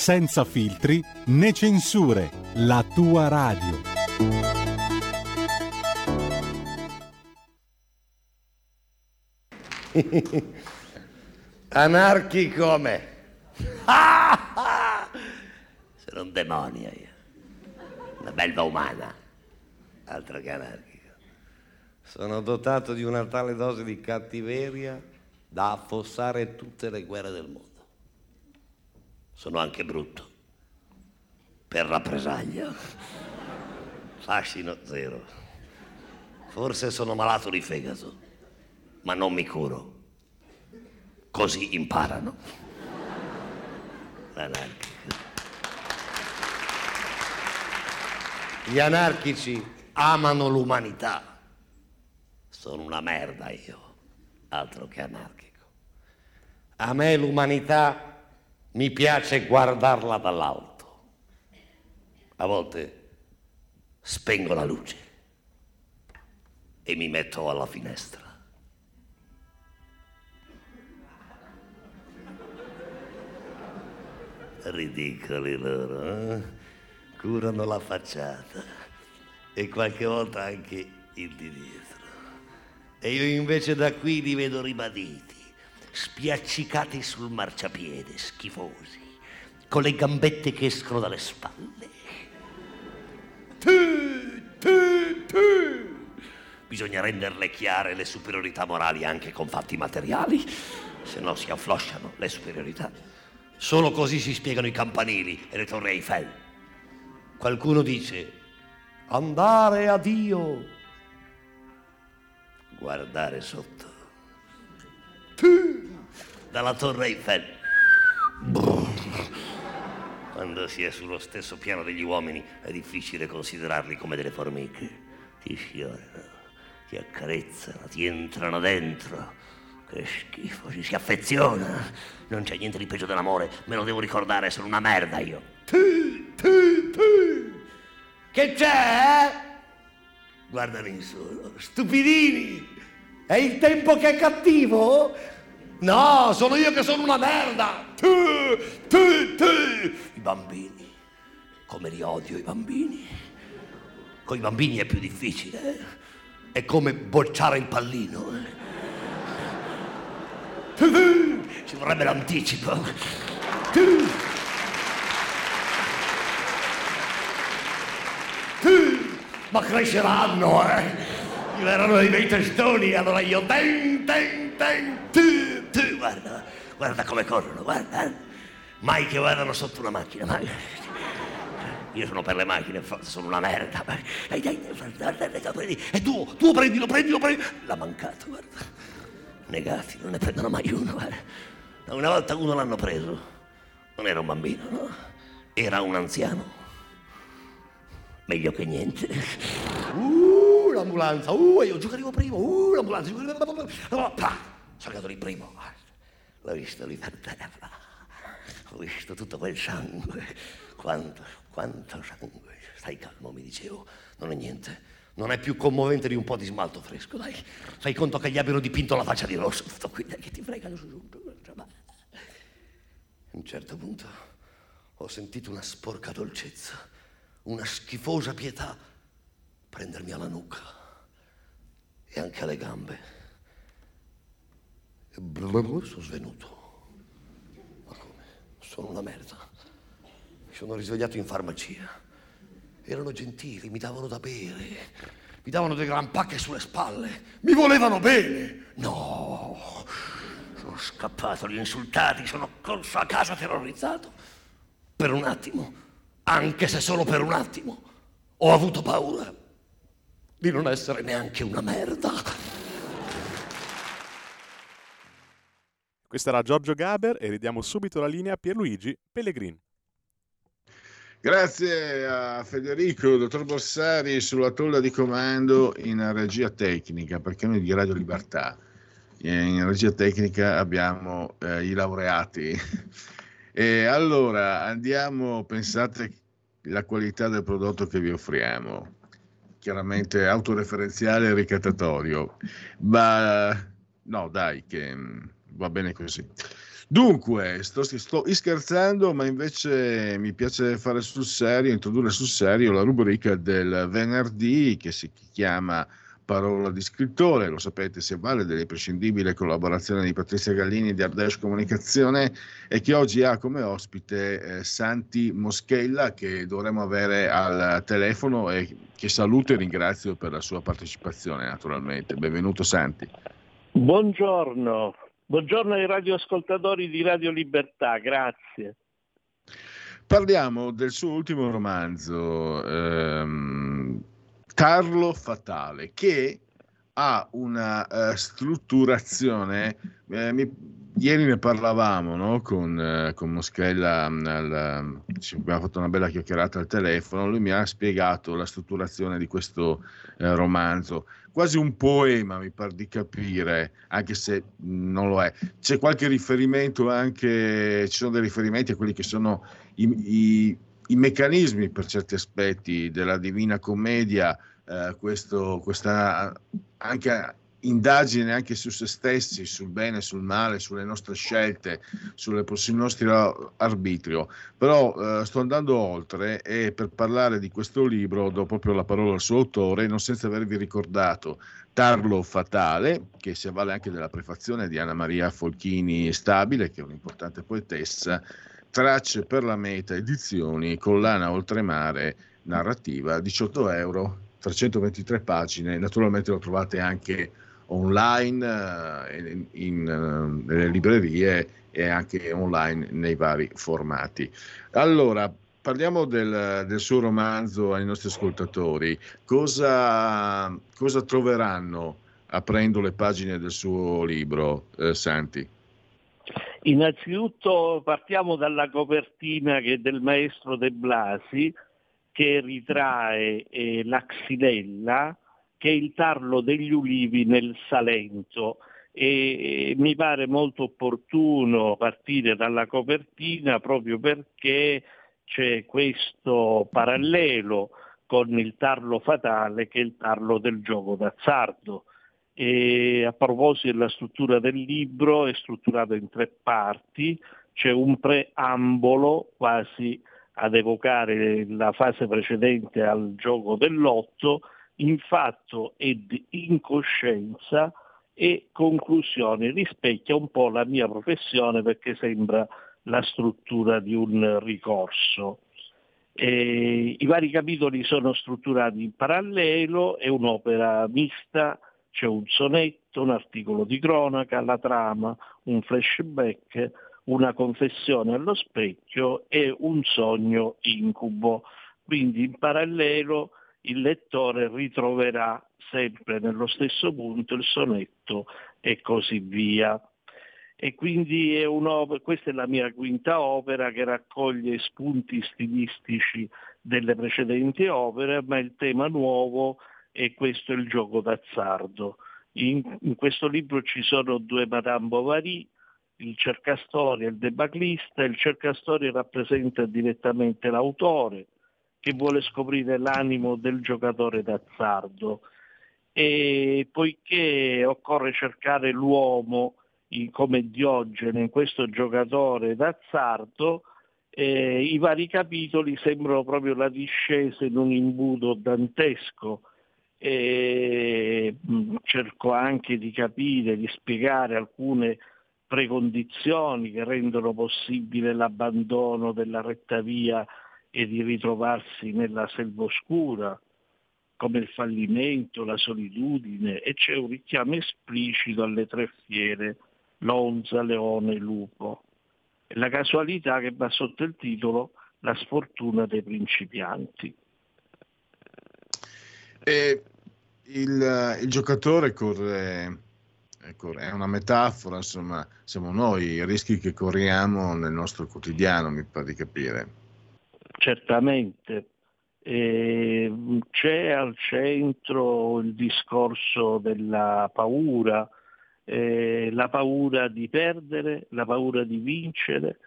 senza filtri né censure, la tua radio.
Anarchico me. Sono un demonio io. Una belva umana. Altro che anarchico. Sono dotato di una tale dose di cattiveria da affossare tutte le guerre del mondo. Sono anche brutto. Per rappresaglia. Fascino zero. Forse sono malato di fegato, ma non mi curo. Così imparano. L'anarchico. Gli anarchici amano l'umanità. Sono una merda io, altro che anarchico. A me l'umanità mi piace guardarla dall'alto. A volte spengo la luce e mi metto alla finestra. Ridicoli loro, eh? curano la facciata e qualche volta anche il di dietro. E io invece da qui li vedo ribaditi, spiaccicati sul marciapiede, schifosi, con le gambette che escono dalle spalle. Tu, tu, tu. Bisogna renderle chiare le superiorità morali anche con fatti materiali, se no si afflosciano le superiorità. Solo così si spiegano i campanili e le torri Eiffel. Qualcuno dice andare a Dio, guardare sotto. Dalla torre Eiffel. Quando si è sullo stesso piano degli uomini è difficile considerarli come delle formiche. Ti sfiorano, ti accarezzano, ti entrano dentro. Che schifo, ci si affeziona. Non c'è niente di peggio dell'amore, me lo devo ricordare, sono una merda io. Tu, tu, tu. Che c'è? Guardano in su, stupidini. È il tempo che è cattivo? No, sono io che sono una merda. Tu, tu, tu. I bambini, come li odio i bambini. Con i bambini è più difficile. eh. È come bocciare il pallino. eh. Ci vorrebbe l'anticipo. Tu. Tu. Ma cresceranno, eh. Erano dei bei testoni, allora io ten, ten, ten, tu, tu, guarda, guarda come corrono, guarda. eh. Mai che vadano sotto una macchina, mai. Io sono per le macchine, sono una merda. Dai, dai, guarda, prendi. È tuo, tu prendilo, prendilo, prendi. L'ha mancato, guarda. Negati, non ne prendono mai uno, guarda. Una volta uno l'hanno preso. Non era un bambino, no? Era un anziano. Meglio che niente. Uh, l'ambulanza, uh, io arrivo primo, uh, l'ambulanza, uh, pah, sono andato lì primo, guarda. l'ho visto lì per terra, ho visto tutto quel sangue, quanto, quanto sangue, stai calmo, mi dicevo, non è niente, non è più commovente di un po' di smalto fresco, dai, fai conto che gli abbiano dipinto la faccia di rosso, tutto qui, dai, che ti fregano su giù. A un certo punto ho sentito una sporca dolcezza, una schifosa pietà prendermi alla nuca e anche alle gambe. Sono svenuto. Ma come? Sono una merda. Mi sono risvegliato in farmacia. Erano gentili, mi davano da bere. mi davano delle gran pacche sulle spalle, mi volevano bene. No, sono scappato, li ho insultati, sono corso a casa terrorizzato. Per un attimo, anche se solo per un attimo, ho avuto paura di non essere neanche una merda.
Questo era Giorgio Gaber e ridiamo subito la linea a Pierluigi Pellegrin.
Grazie a Federico, dottor Borsari, sulla tolla di comando in regia tecnica, perché noi di Radio Libertà in regia tecnica abbiamo eh, i laureati. e allora andiamo, pensate la qualità del prodotto che vi offriamo, chiaramente autoreferenziale e ricattatorio, ma no dai, che mm, va bene così. Dunque, sto, sto scherzando, ma invece mi piace fare sul serio, introdurre sul serio la rubrica del venerdì che si chiama Parola di scrittore, lo sapete, si avvale dell'imprescindibile collaborazione di Patrizia Gallini di Ardesh Comunicazione e che oggi ha come ospite eh, Santi Moschella che dovremo avere al telefono e che saluto e ringrazio per la sua partecipazione naturalmente. Benvenuto Santi.
Buongiorno, buongiorno ai radioascoltatori di Radio Libertà, grazie.
Parliamo del suo ultimo romanzo, ehm, Tarlo Fatale, che ha una uh, strutturazione, eh, mi, ieri ne parlavamo no? con, uh, con, Moschella, al, ci abbiamo fatto una bella chiacchierata al telefono, lui mi ha spiegato la strutturazione di questo uh, romanzo, quasi un poema mi pare di capire, anche se non lo è. C'è qualche riferimento anche, ci sono dei riferimenti a quelli che sono i, i, i meccanismi per certi aspetti della Divina Commedia, eh, questo, questa anche indagine anche su se stessi, sul bene, sul male, sulle nostre scelte, sulle, sul nostro arbitrio. Però eh, sto andando oltre e per parlare di questo libro do proprio la parola al suo autore, non senza avervi ricordato Tarlo Fatale, che si avvale anche della prefazione di Anna Maria Folchini Stabile, che è un'importante poetessa, Tracce per la Meta Edizioni, collana oltremare narrativa, 18 euro, 323 pagine, naturalmente lo trovate anche online eh, in, eh, nelle librerie e anche online nei vari formati. Allora, parliamo del, del suo romanzo ai nostri ascoltatori. Cosa, cosa, troveranno aprendo le pagine del suo libro, eh, Santi?
Innanzitutto partiamo dalla copertina che è del maestro De Blasi, che ritrae eh, la xylella, che è il tarlo degli ulivi nel Salento. E mi pare molto opportuno partire dalla copertina proprio perché c'è questo parallelo con il tarlo fatale che è il tarlo del gioco d'azzardo. E a proposito della struttura del libro è strutturato in tre parti, c'è un preambolo quasi ad evocare la fase precedente al gioco dell'otto, in fatto ed incoscienza e conclusione. Rispecchia un po' la mia professione perché sembra la struttura di un ricorso. E I vari capitoli sono strutturati in parallelo, è un'opera mista, c'è un sonetto, un articolo di cronaca, la trama, un flashback, una confessione allo specchio e un sogno incubo. Quindi in parallelo il lettore ritroverà sempre nello stesso punto il sonetto e così via. E quindi è questa è la mia quinta opera che raccoglie spunti stilistici delle precedenti opere, ma il tema nuovo è questo il gioco d'azzardo. In, in questo libro ci sono due Madame Bovary, il cercastoria e il debaclista, il cercastoria rappresenta direttamente l'autore che vuole scoprire l'animo del giocatore d'azzardo e poiché occorre cercare l'uomo come Diogene questo giocatore d'azzardo, eh, i vari capitoli sembrano proprio la discesa in un imbuto dantesco. E, mh, cerco anche di capire, di spiegare alcune precondizioni che rendono possibile l'abbandono della retta via e di ritrovarsi nella selva oscura, come il fallimento, la solitudine e c'è un richiamo esplicito alle tre fiere, l'onza, leone e lupo. E la casualità che va sotto il titolo La sfortuna dei principianti.
E il, il giocatore corre, è una metafora, insomma, siamo noi i rischi che corriamo nel nostro quotidiano, mi pare di capire.
Certamente. E c'è al centro il discorso della paura, eh, la paura di perdere, la paura di vincere,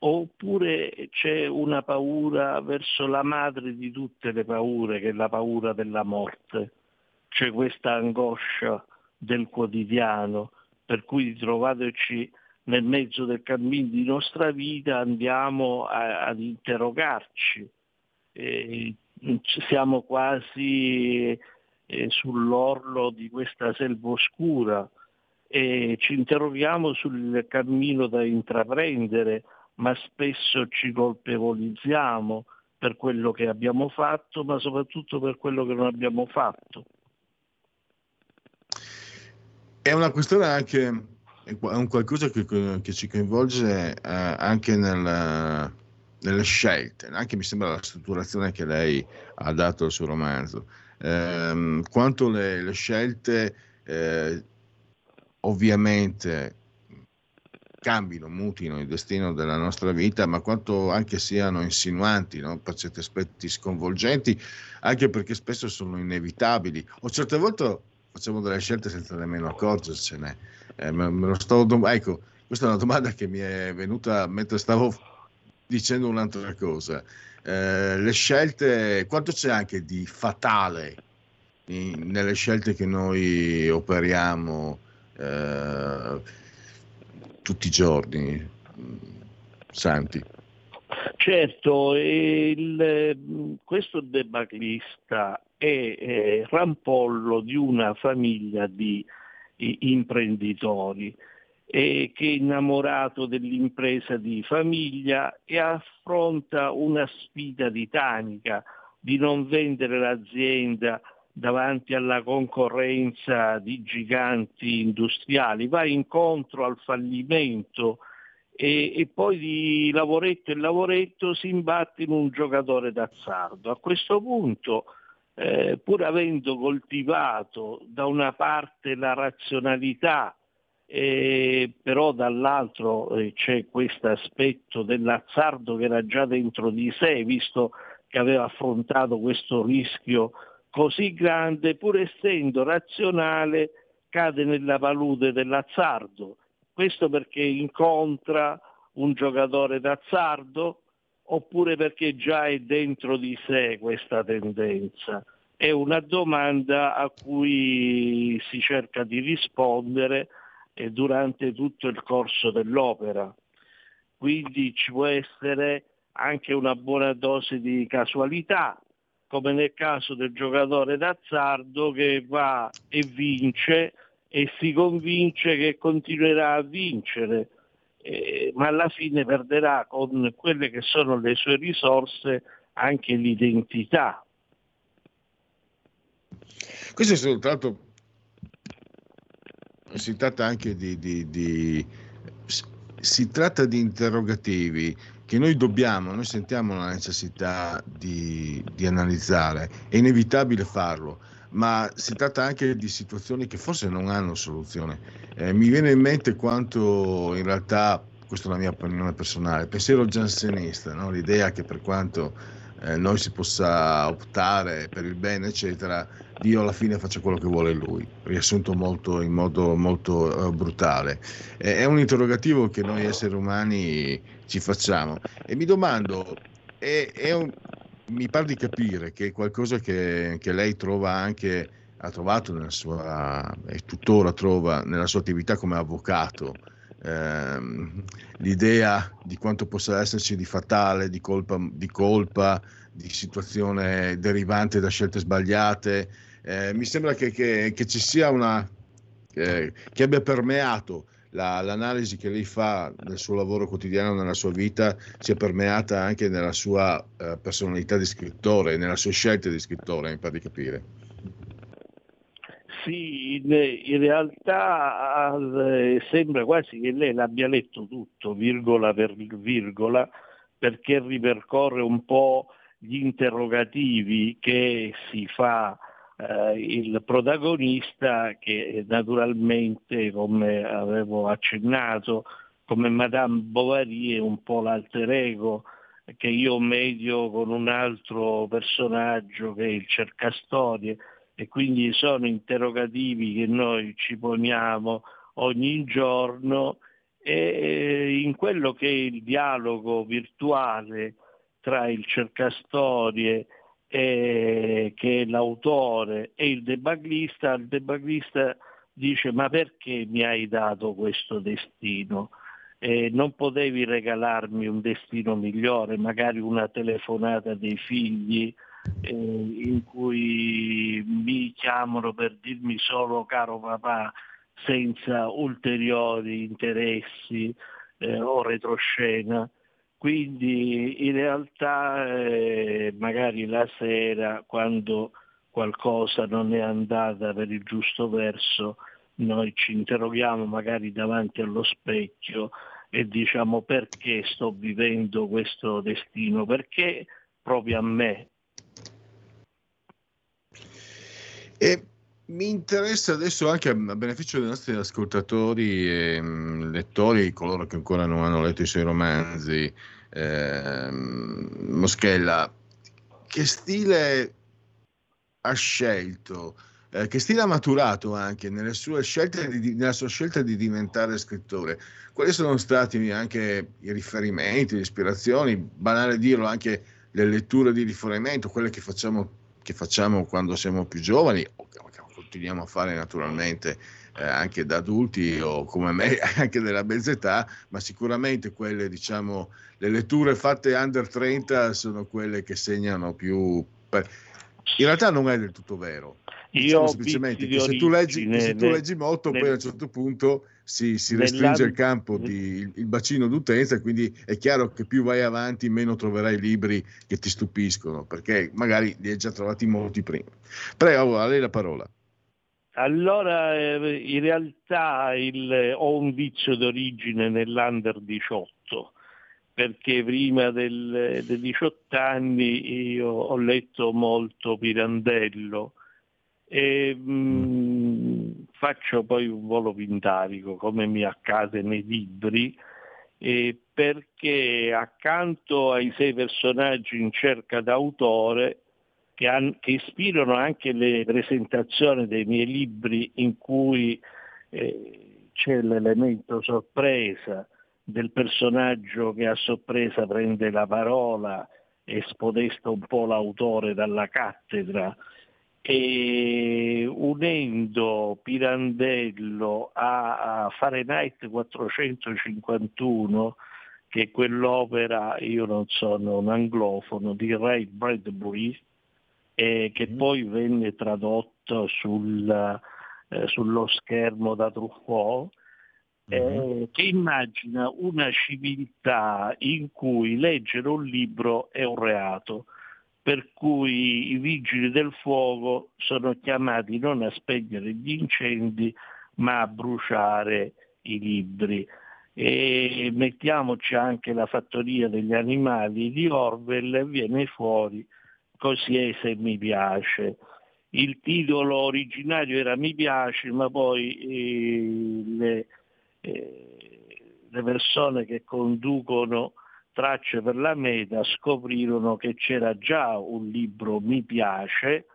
oppure c'è una paura verso la madre di tutte le paure, che è la paura della morte. C'è questa angoscia del quotidiano, per cui trovandoci nel mezzo del cammino di nostra vita andiamo a, ad interrogarci. E siamo quasi eh, sull'orlo di questa selva oscura e ci interroghiamo sul cammino da intraprendere, ma spesso ci colpevolizziamo per quello che abbiamo fatto, ma soprattutto per quello che non abbiamo fatto.
È una questione anche, è un qualcosa che, che ci coinvolge eh, anche nel, nelle scelte, anche mi sembra la strutturazione che lei ha dato al suo romanzo, eh, quanto le, le scelte eh, ovviamente cambino, mutino il destino della nostra vita, ma quanto anche siano insinuanti, no? per certi aspetti sconvolgenti, anche perché spesso sono inevitabili, o certe volte facciamo delle scelte senza nemmeno accorgercene. Eh, dom- ecco, questa è una domanda che mi è venuta mentre stavo dicendo un'altra cosa. Eh, le scelte, quanto c'è anche di fatale in, nelle scelte che noi operiamo? Eh, tutti i giorni, Santi.
Certo, il, questo debaclista è, è rampollo di una famiglia di imprenditori e che è innamorato dell'impresa di famiglia e affronta una sfida titanica di non vendere l'azienda davanti alla concorrenza di giganti industriali, va incontro al fallimento e, e, poi di lavoretto in lavoretto si imbatte in un giocatore d'azzardo. A questo punto, eh, pur avendo coltivato da una parte la razionalità, eh, però dall'altro eh, c'è questo aspetto dell'azzardo che era già dentro di sé, visto che aveva affrontato questo rischio così grande, pur essendo razionale, cade nella palude dell'azzardo. Questo perché incontra un giocatore d'azzardo oppure perché già è dentro di sé questa tendenza? È una domanda a cui si cerca di rispondere eh, durante tutto il corso dell'opera. Quindi ci può essere anche una buona dose di casualità, come nel caso del giocatore d'azzardo che va e vince e si convince che continuerà a vincere, eh, ma alla fine perderà con quelle che sono le sue risorse anche l'identità.
Questo è soltanto, si tratta anche di, di, di si tratta di interrogativi che noi dobbiamo, noi sentiamo la necessità di, di, analizzare, è inevitabile farlo, ma si tratta anche di situazioni che forse non hanno soluzione. Eh, mi viene in mente quanto in realtà, questa è la mia opinione personale, pensiero giansenista, no? l'idea che per quanto eh, noi si possa optare per il bene, eccetera, Dio alla fine faccia quello che vuole lui, riassunto molto, in modo molto uh, brutale. Eh, è un interrogativo che noi esseri umani ci facciamo e mi domando, è, è un, mi pare di capire che è qualcosa che, che lei trova anche, ha trovato nella sua, e tuttora trova nella sua attività come avvocato, ehm, l'idea di quanto possa esserci di fatale, di colpa, di, colpa, di situazione derivante da scelte sbagliate. Eh, mi sembra che, che, che, ci sia una... Eh, che abbia permeato la- l'analisi che lei fa del suo lavoro quotidiano nella sua vita sia permeata anche nella sua eh, personalità di scrittore, nella sua scelta di scrittore, mi pare di capire.
Sì, in, in realtà eh, sembra quasi che lei l'abbia letto tutto, virgola per virgola, perché ripercorre un po' gli interrogativi che si fa eh, il protagonista che naturalmente, come avevo accennato, come Madame Bovary è un po' l'alter ego che io medio con un altro personaggio che è il cercastorie e quindi sono interrogativi che noi ci poniamo ogni giorno e in quello che è il dialogo virtuale tra il cercastorie e, che è l'autore e il debaglista, il debaglista dice ma perché mi hai dato questo destino? Eh, non potevi regalarmi un destino migliore, magari una telefonata dei figli eh, in cui mi chiamano per dirmi solo caro papà senza ulteriori interessi eh, o retroscena. Quindi in realtà eh, magari la sera quando qualcosa non è andata per il giusto verso, noi ci interroghiamo magari davanti allo specchio e diciamo perché sto vivendo questo destino, perché proprio a me.
E mi interessa adesso anche a beneficio dei nostri ascoltatori e mh, lettori, coloro che ancora non hanno letto i suoi romanzi, ehm, Moschella, che stile ha scelto, eh, che stile ha maturato anche di- nella sua scelta di diventare scrittore? Quali sono stati anche i riferimenti, le ispirazioni, banale dirlo, anche le letture di riferimento, quelle che facciamo, che facciamo quando siamo più giovani, continuiamo a fare naturalmente eh, anche da adulti o come me anche della mezza età, ma sicuramente quelle, diciamo, le letture fatte under 30 sono quelle che segnano più. per- In realtà non è del tutto vero.
Io
Diciamo semplicemente che se tu leggi, che se tu
nel-
leggi molto, poi
nel-
a un certo punto si, si restringe il campo, di, il, il bacino d'utenza, quindi è chiaro che più vai avanti, meno troverai libri che ti stupiscono, perché magari li hai già trovati molti prima. Prego, a lei la parola.
Allora, eh, in realtà il- ho un vizio d'origine nell'under 18, perché prima del, dei 18 anni io ho letto molto Pirandello e mh, faccio poi un volo pindarico, come mi accade nei libri, eh, perché accanto ai sei personaggi in cerca d'autore, che, han- che ispirano anche le presentazioni dei miei libri in cui eh, c'è l'elemento sorpresa del personaggio che a sorpresa prende la parola e spodesta un po' l'autore dalla cattedra. E unendo Pirandello a, a Fahrenheit 451 che quell'opera, io non sono un anglofono, di Ray Bradbury, e che poi venne tradotto sul, eh, sullo schermo da Truffaut, eh, che immagina una civiltà in cui leggere un libro è un reato, per cui i vigili del fuoco sono chiamati non a spegnere gli incendi, ma a bruciare i libri. E mettiamoci anche la fattoria degli animali di Orwell e viene fuori così è se mi piace. Il titolo originario era Mi piace, ma poi eh, le, eh, le persone che conducono tracce per la meta scoprirono che c'era già un libro Mi piace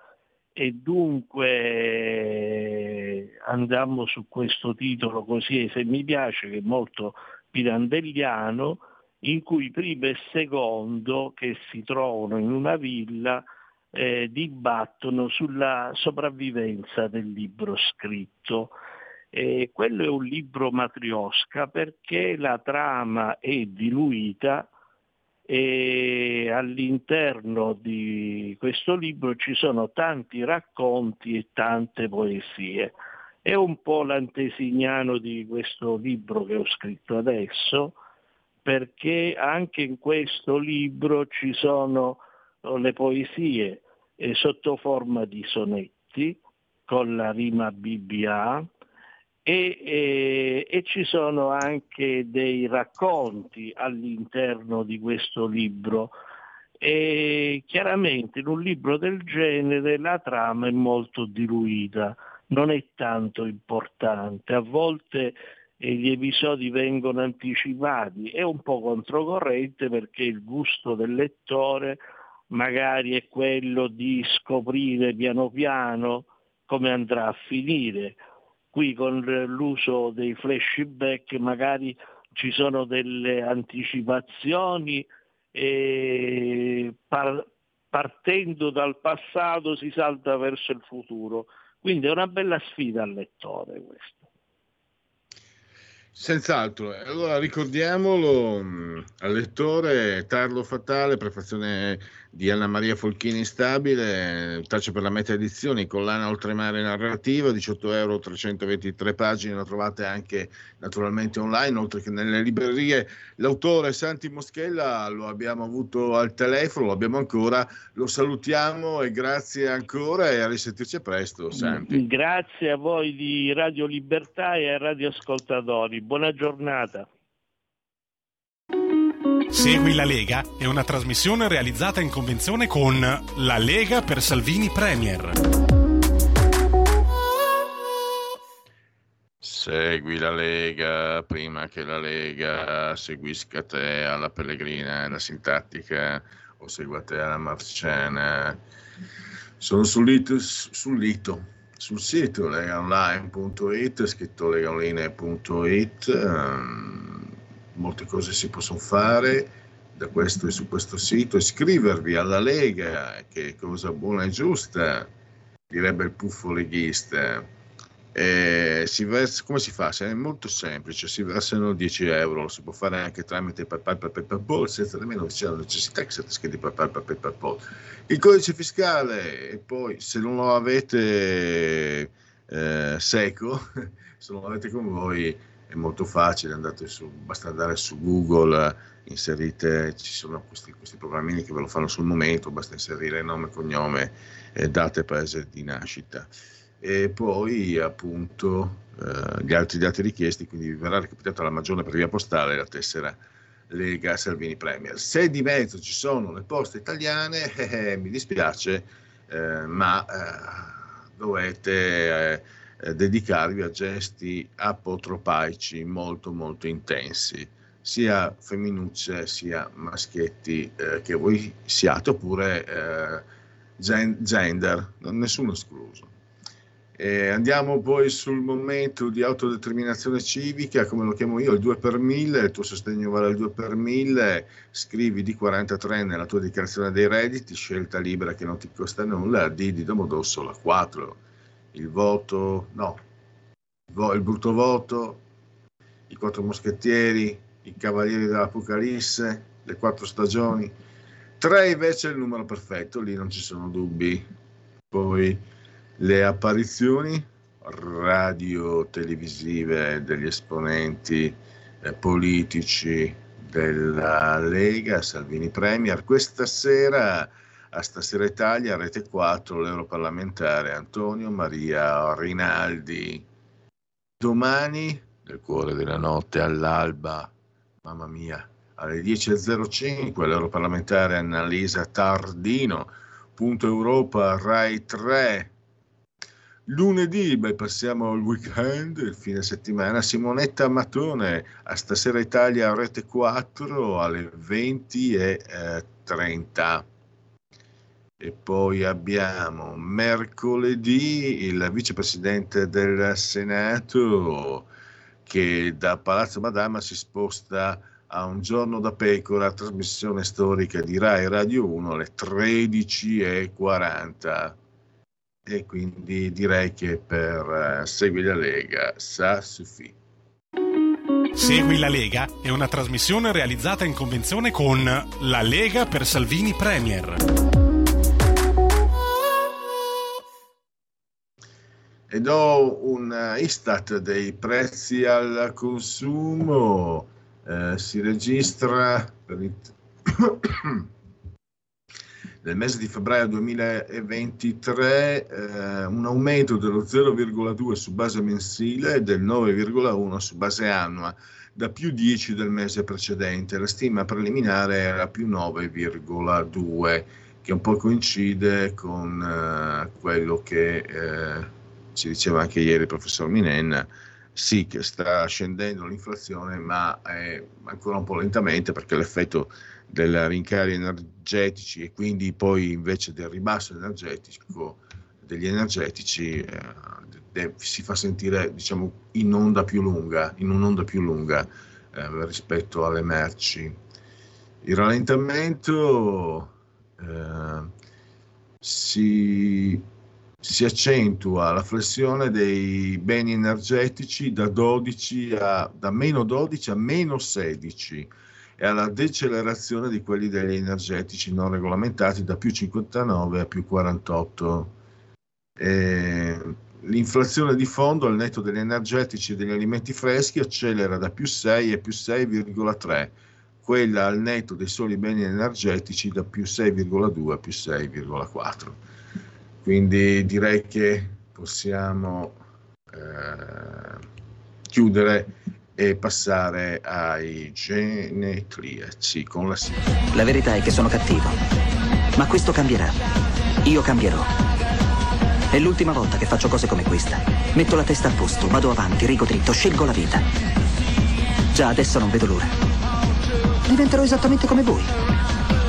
e dunque eh, andammo su questo titolo così e se mi piace che è molto pirandelliano in cui primo e secondo che si trovano in una villa eh, dibattono sulla sopravvivenza del libro scritto. E quello è un libro matriosca perché la trama è diluita e all'interno di questo libro ci sono tanti racconti e tante poesie. È un po' l'antesignano di questo libro che ho scritto adesso, perché anche in questo libro ci sono le poesie eh, sotto forma di sonetti con la rima BBA e, e, e, ci sono anche dei racconti all'interno di questo libro. E chiaramente in un libro del genere la trama è molto diluita, non è tanto importante, a volte eh, gli episodi vengono anticipati, è un po' controcorrente perché il gusto del lettore magari è quello di scoprire piano piano come andrà a finire. Qui con l'uso dei flashback magari ci sono delle anticipazioni e par- partendo dal passato si salta verso il futuro. Quindi è una bella sfida al lettore questa.
Senz'altro, allora ricordiamolo mh, al lettore Tarlo Fatale, prefazione di Anna Maria Folchini Instabile, traccia per la meta edizione, collana oltremare narrativa, 18 euro, 323 pagine, lo trovate anche naturalmente online, oltre che nelle librerie. L'autore Santi Moschella lo abbiamo avuto al telefono, lo abbiamo ancora, lo salutiamo e grazie ancora e a risentirci presto, Santi.
Grazie a voi di Radio Libertà e ai radioascoltatori, buona giornata.
Segui la Lega è una trasmissione realizzata in convenzione con La Lega per Salvini Premier.
Segui la Lega prima che la Lega seguisca te alla Pellegrina, la sintattica, o segua te alla Marciana. Sono sul lito, sul, lito, sul sito legaonline.it, scritto legaonline.it. Um, molte cose si possono fare da questo e su questo sito, iscrivervi alla Lega, che è cosa buona e giusta, direbbe il puffo leghista. Eh, si versa, come si fa? È molto semplice, si versano 10 euro, lo si può fare anche tramite PayPal per PayPal senza nemmeno c'è la necessità che siate iscritti PayPal per PayPal. Il codice fiscale e poi se non lo avete eh, seco, se non lo avete con voi è molto facile, andate su, basta andare su Google, inserite, ci sono questi, questi programmini che ve lo fanno sul momento, basta inserire nome, cognome, eh, date paese di nascita e poi appunto eh, gli altri dati richiesti, quindi verrà recapitata la magione per via postale la tessera Lega Salvini Premier. Se di mezzo ci sono le poste italiane, eh, mi dispiace, eh, ma eh, dovete eh, dedicarvi a gesti apotropaici molto molto intensi, sia femminucce sia maschietti eh, che voi siate oppure eh, gen- gender, nessuno escluso. E andiamo poi sul momento di autodeterminazione civica, come lo chiamo io, il 2 per 1000, il tuo sostegno vale il 2 per 1000, scrivi di 43 nella tua dichiarazione dei redditi, scelta libera che non ti costa nulla, D di Domodossola 4 il voto, no, il brutto voto, i quattro moschettieri, i cavalieri dell'Apocalisse, le quattro stagioni. Tre invece è il numero perfetto, lì non ci sono dubbi. Poi le apparizioni radio-televisive degli esponenti eh, politici della Lega, Salvini Premier. Questa sera a Stasera Italia, Rete 4, l'europarlamentare Antonio Maria Rinaldi. Domani, nel cuore della notte, all'alba, mamma mia, alle 10.05, l'europarlamentare Annalisa Tardino, Punto Europa, Rai 3. Lunedì, beh, passiamo al weekend, il fine settimana, Simonetta Matone a Stasera Italia, Rete 4, alle 20.30. E poi abbiamo mercoledì il vicepresidente del Senato che da Palazzo Madama si sposta a un giorno da pecora, trasmissione storica di Rai Radio 1 alle 13.40. E quindi direi che per uh, Segui la Lega sa suffi.
Segui la Lega è una trasmissione realizzata in convenzione con La Lega per Salvini Premier.
E do un eh, Istat dei prezzi al consumo. Eh, si registra nel mese di febbraio 2023 eh, un aumento dello 0,2 su base mensile e del 9,1 su base annua, da più 10 del mese precedente. La stima preliminare era più 9,2, che un po' coincide con eh, quello che eh, ci diceva anche ieri il professor Minen. Sì, che sta scendendo l'inflazione, ma è ancora un po' lentamente perché l'effetto dei rincari energetici e quindi poi invece del ribasso energetico degli energetici eh, si fa sentire diciamo in onda più lunga, in un'onda più lunga eh, rispetto alle merci. Il rallentamento eh, si, si accentua la flessione dei beni energetici da 12 a da meno 12 a meno 16 e alla decelerazione di quelli degli energetici non regolamentati da più 59 a più 48. E l'inflazione di fondo al netto degli energetici e degli alimenti freschi accelera da più 6 a più 6,3, quella al netto dei soli beni energetici da più 6,2 a più 6,4. Quindi direi che possiamo eh, chiudere e passare ai genetriaci con la sigla.
La verità è che sono cattivo, ma questo cambierà. Io cambierò. È l'ultima volta che faccio cose come questa. Metto la testa a posto, vado avanti, rigo dritto, scelgo la vita. Già adesso non vedo l'ora. Diventerò esattamente come voi.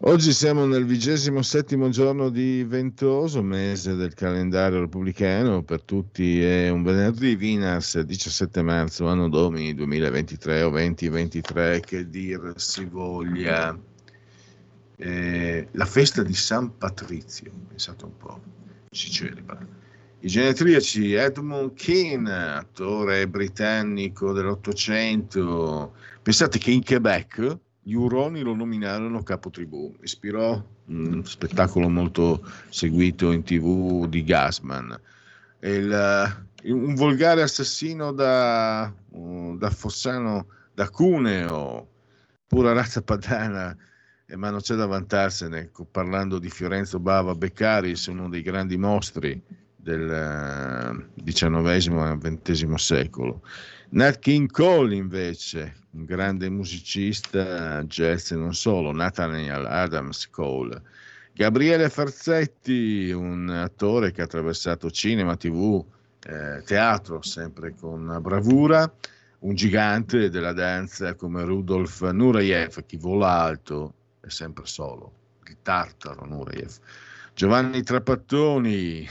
Oggi siamo nel vigesimo settimo giorno di ventoso mese del calendario repubblicano, per tutti è un venerdì, Vinas 17 marzo, anno domini 2023 o 2023, che dir si voglia. Eh, la festa di San Patrizio, pensate un po', si celebra. I genetriaci Edmund Keane, attore britannico dell'Ottocento, pensate che in Quebec gli Uroni lo nominarono capo tribù, ispirò un spettacolo molto seguito in tv di Gasman. Il, un volgare assassino da, da Fossano, da Cuneo, pura razza padana, eh, ma non c'è da vantarsene, parlando di Fiorenzo Bava Beccaris, uno dei grandi mostri del XIX e XX secolo. Nat King Cole invece, un grande musicista jazz e non solo, Nathaniel Adams Cole. Gabriele Farzetti, un attore che ha attraversato cinema, tv, eh, teatro, sempre con bravura, un gigante della danza come Rudolf Nureyev, chi vola alto è sempre solo, il tartaro Nureyev. Giovanni Trapattoni,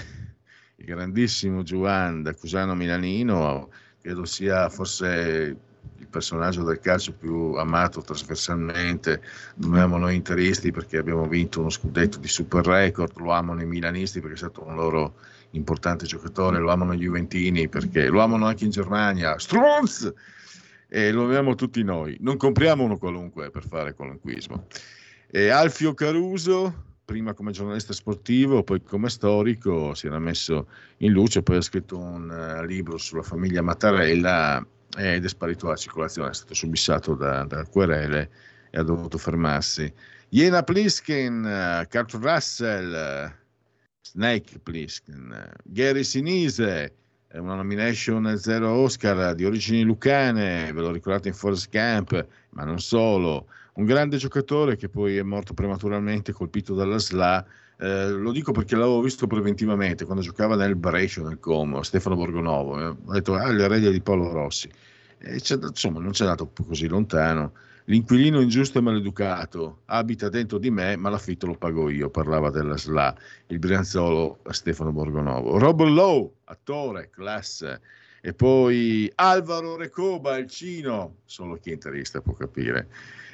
il grandissimo Giovanni da Cusano Milanino, credo sia forse il personaggio del calcio più amato trasversalmente, lo amiamo noi interisti perché abbiamo vinto uno scudetto di super record, lo amano i milanisti perché è stato un loro importante giocatore, lo amano gli juventini perché lo amano anche in Germania, Strunz! E lo amiamo tutti noi, non compriamo uno qualunque per fare qualunquismo. E Alfio Caruso, prima come giornalista sportivo, poi come storico, si era messo in luce, poi ha scritto un uh, libro sulla famiglia Mattarella ed è sparito dalla circolazione, è stato subissato da, da querele e ha dovuto fermarsi. Jena Pliskin, uh, Kurt Russell, Snake Pliskin, Gary Sinise, una nomination zero Oscar di origini lucane, ve lo ricordate in Forest Camp, ma non solo un grande giocatore che poi è morto prematuramente colpito dalla SLA. Eh, lo dico perché l'avevo visto preventivamente quando giocava nel Brescia, nel Como, Stefano Borgonovo. Eh, ho detto, ah, l'eredia di Paolo Rossi. E insomma, non c'è andato così lontano. L'inquilino ingiusto e maleducato abita dentro di me, ma l'affitto lo pago io. Parlava della SLA, il brianzolo Stefano Borgonovo. Rob Lowe, attore, classe E poi Alvaro Recoba, il Cino, solo chi è interista può capire.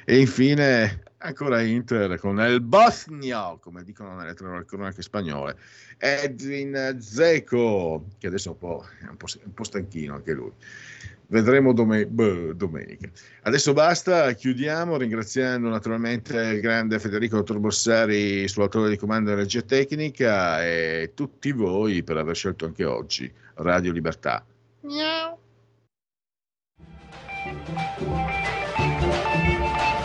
E infine ancora Inter con il Bosnia, come dicono nelle cronache spagnole, Edwin Zeco, che adesso è un po', è un po', un po stanchino anche lui. Vedremo dome- beh, domenica. Adesso basta, chiudiamo ringraziando naturalmente il grande Federico Dottor Bossari, suo autore di comando di regia tecnica e tutti voi per aver scelto anche oggi Radio Libertà.
Miau.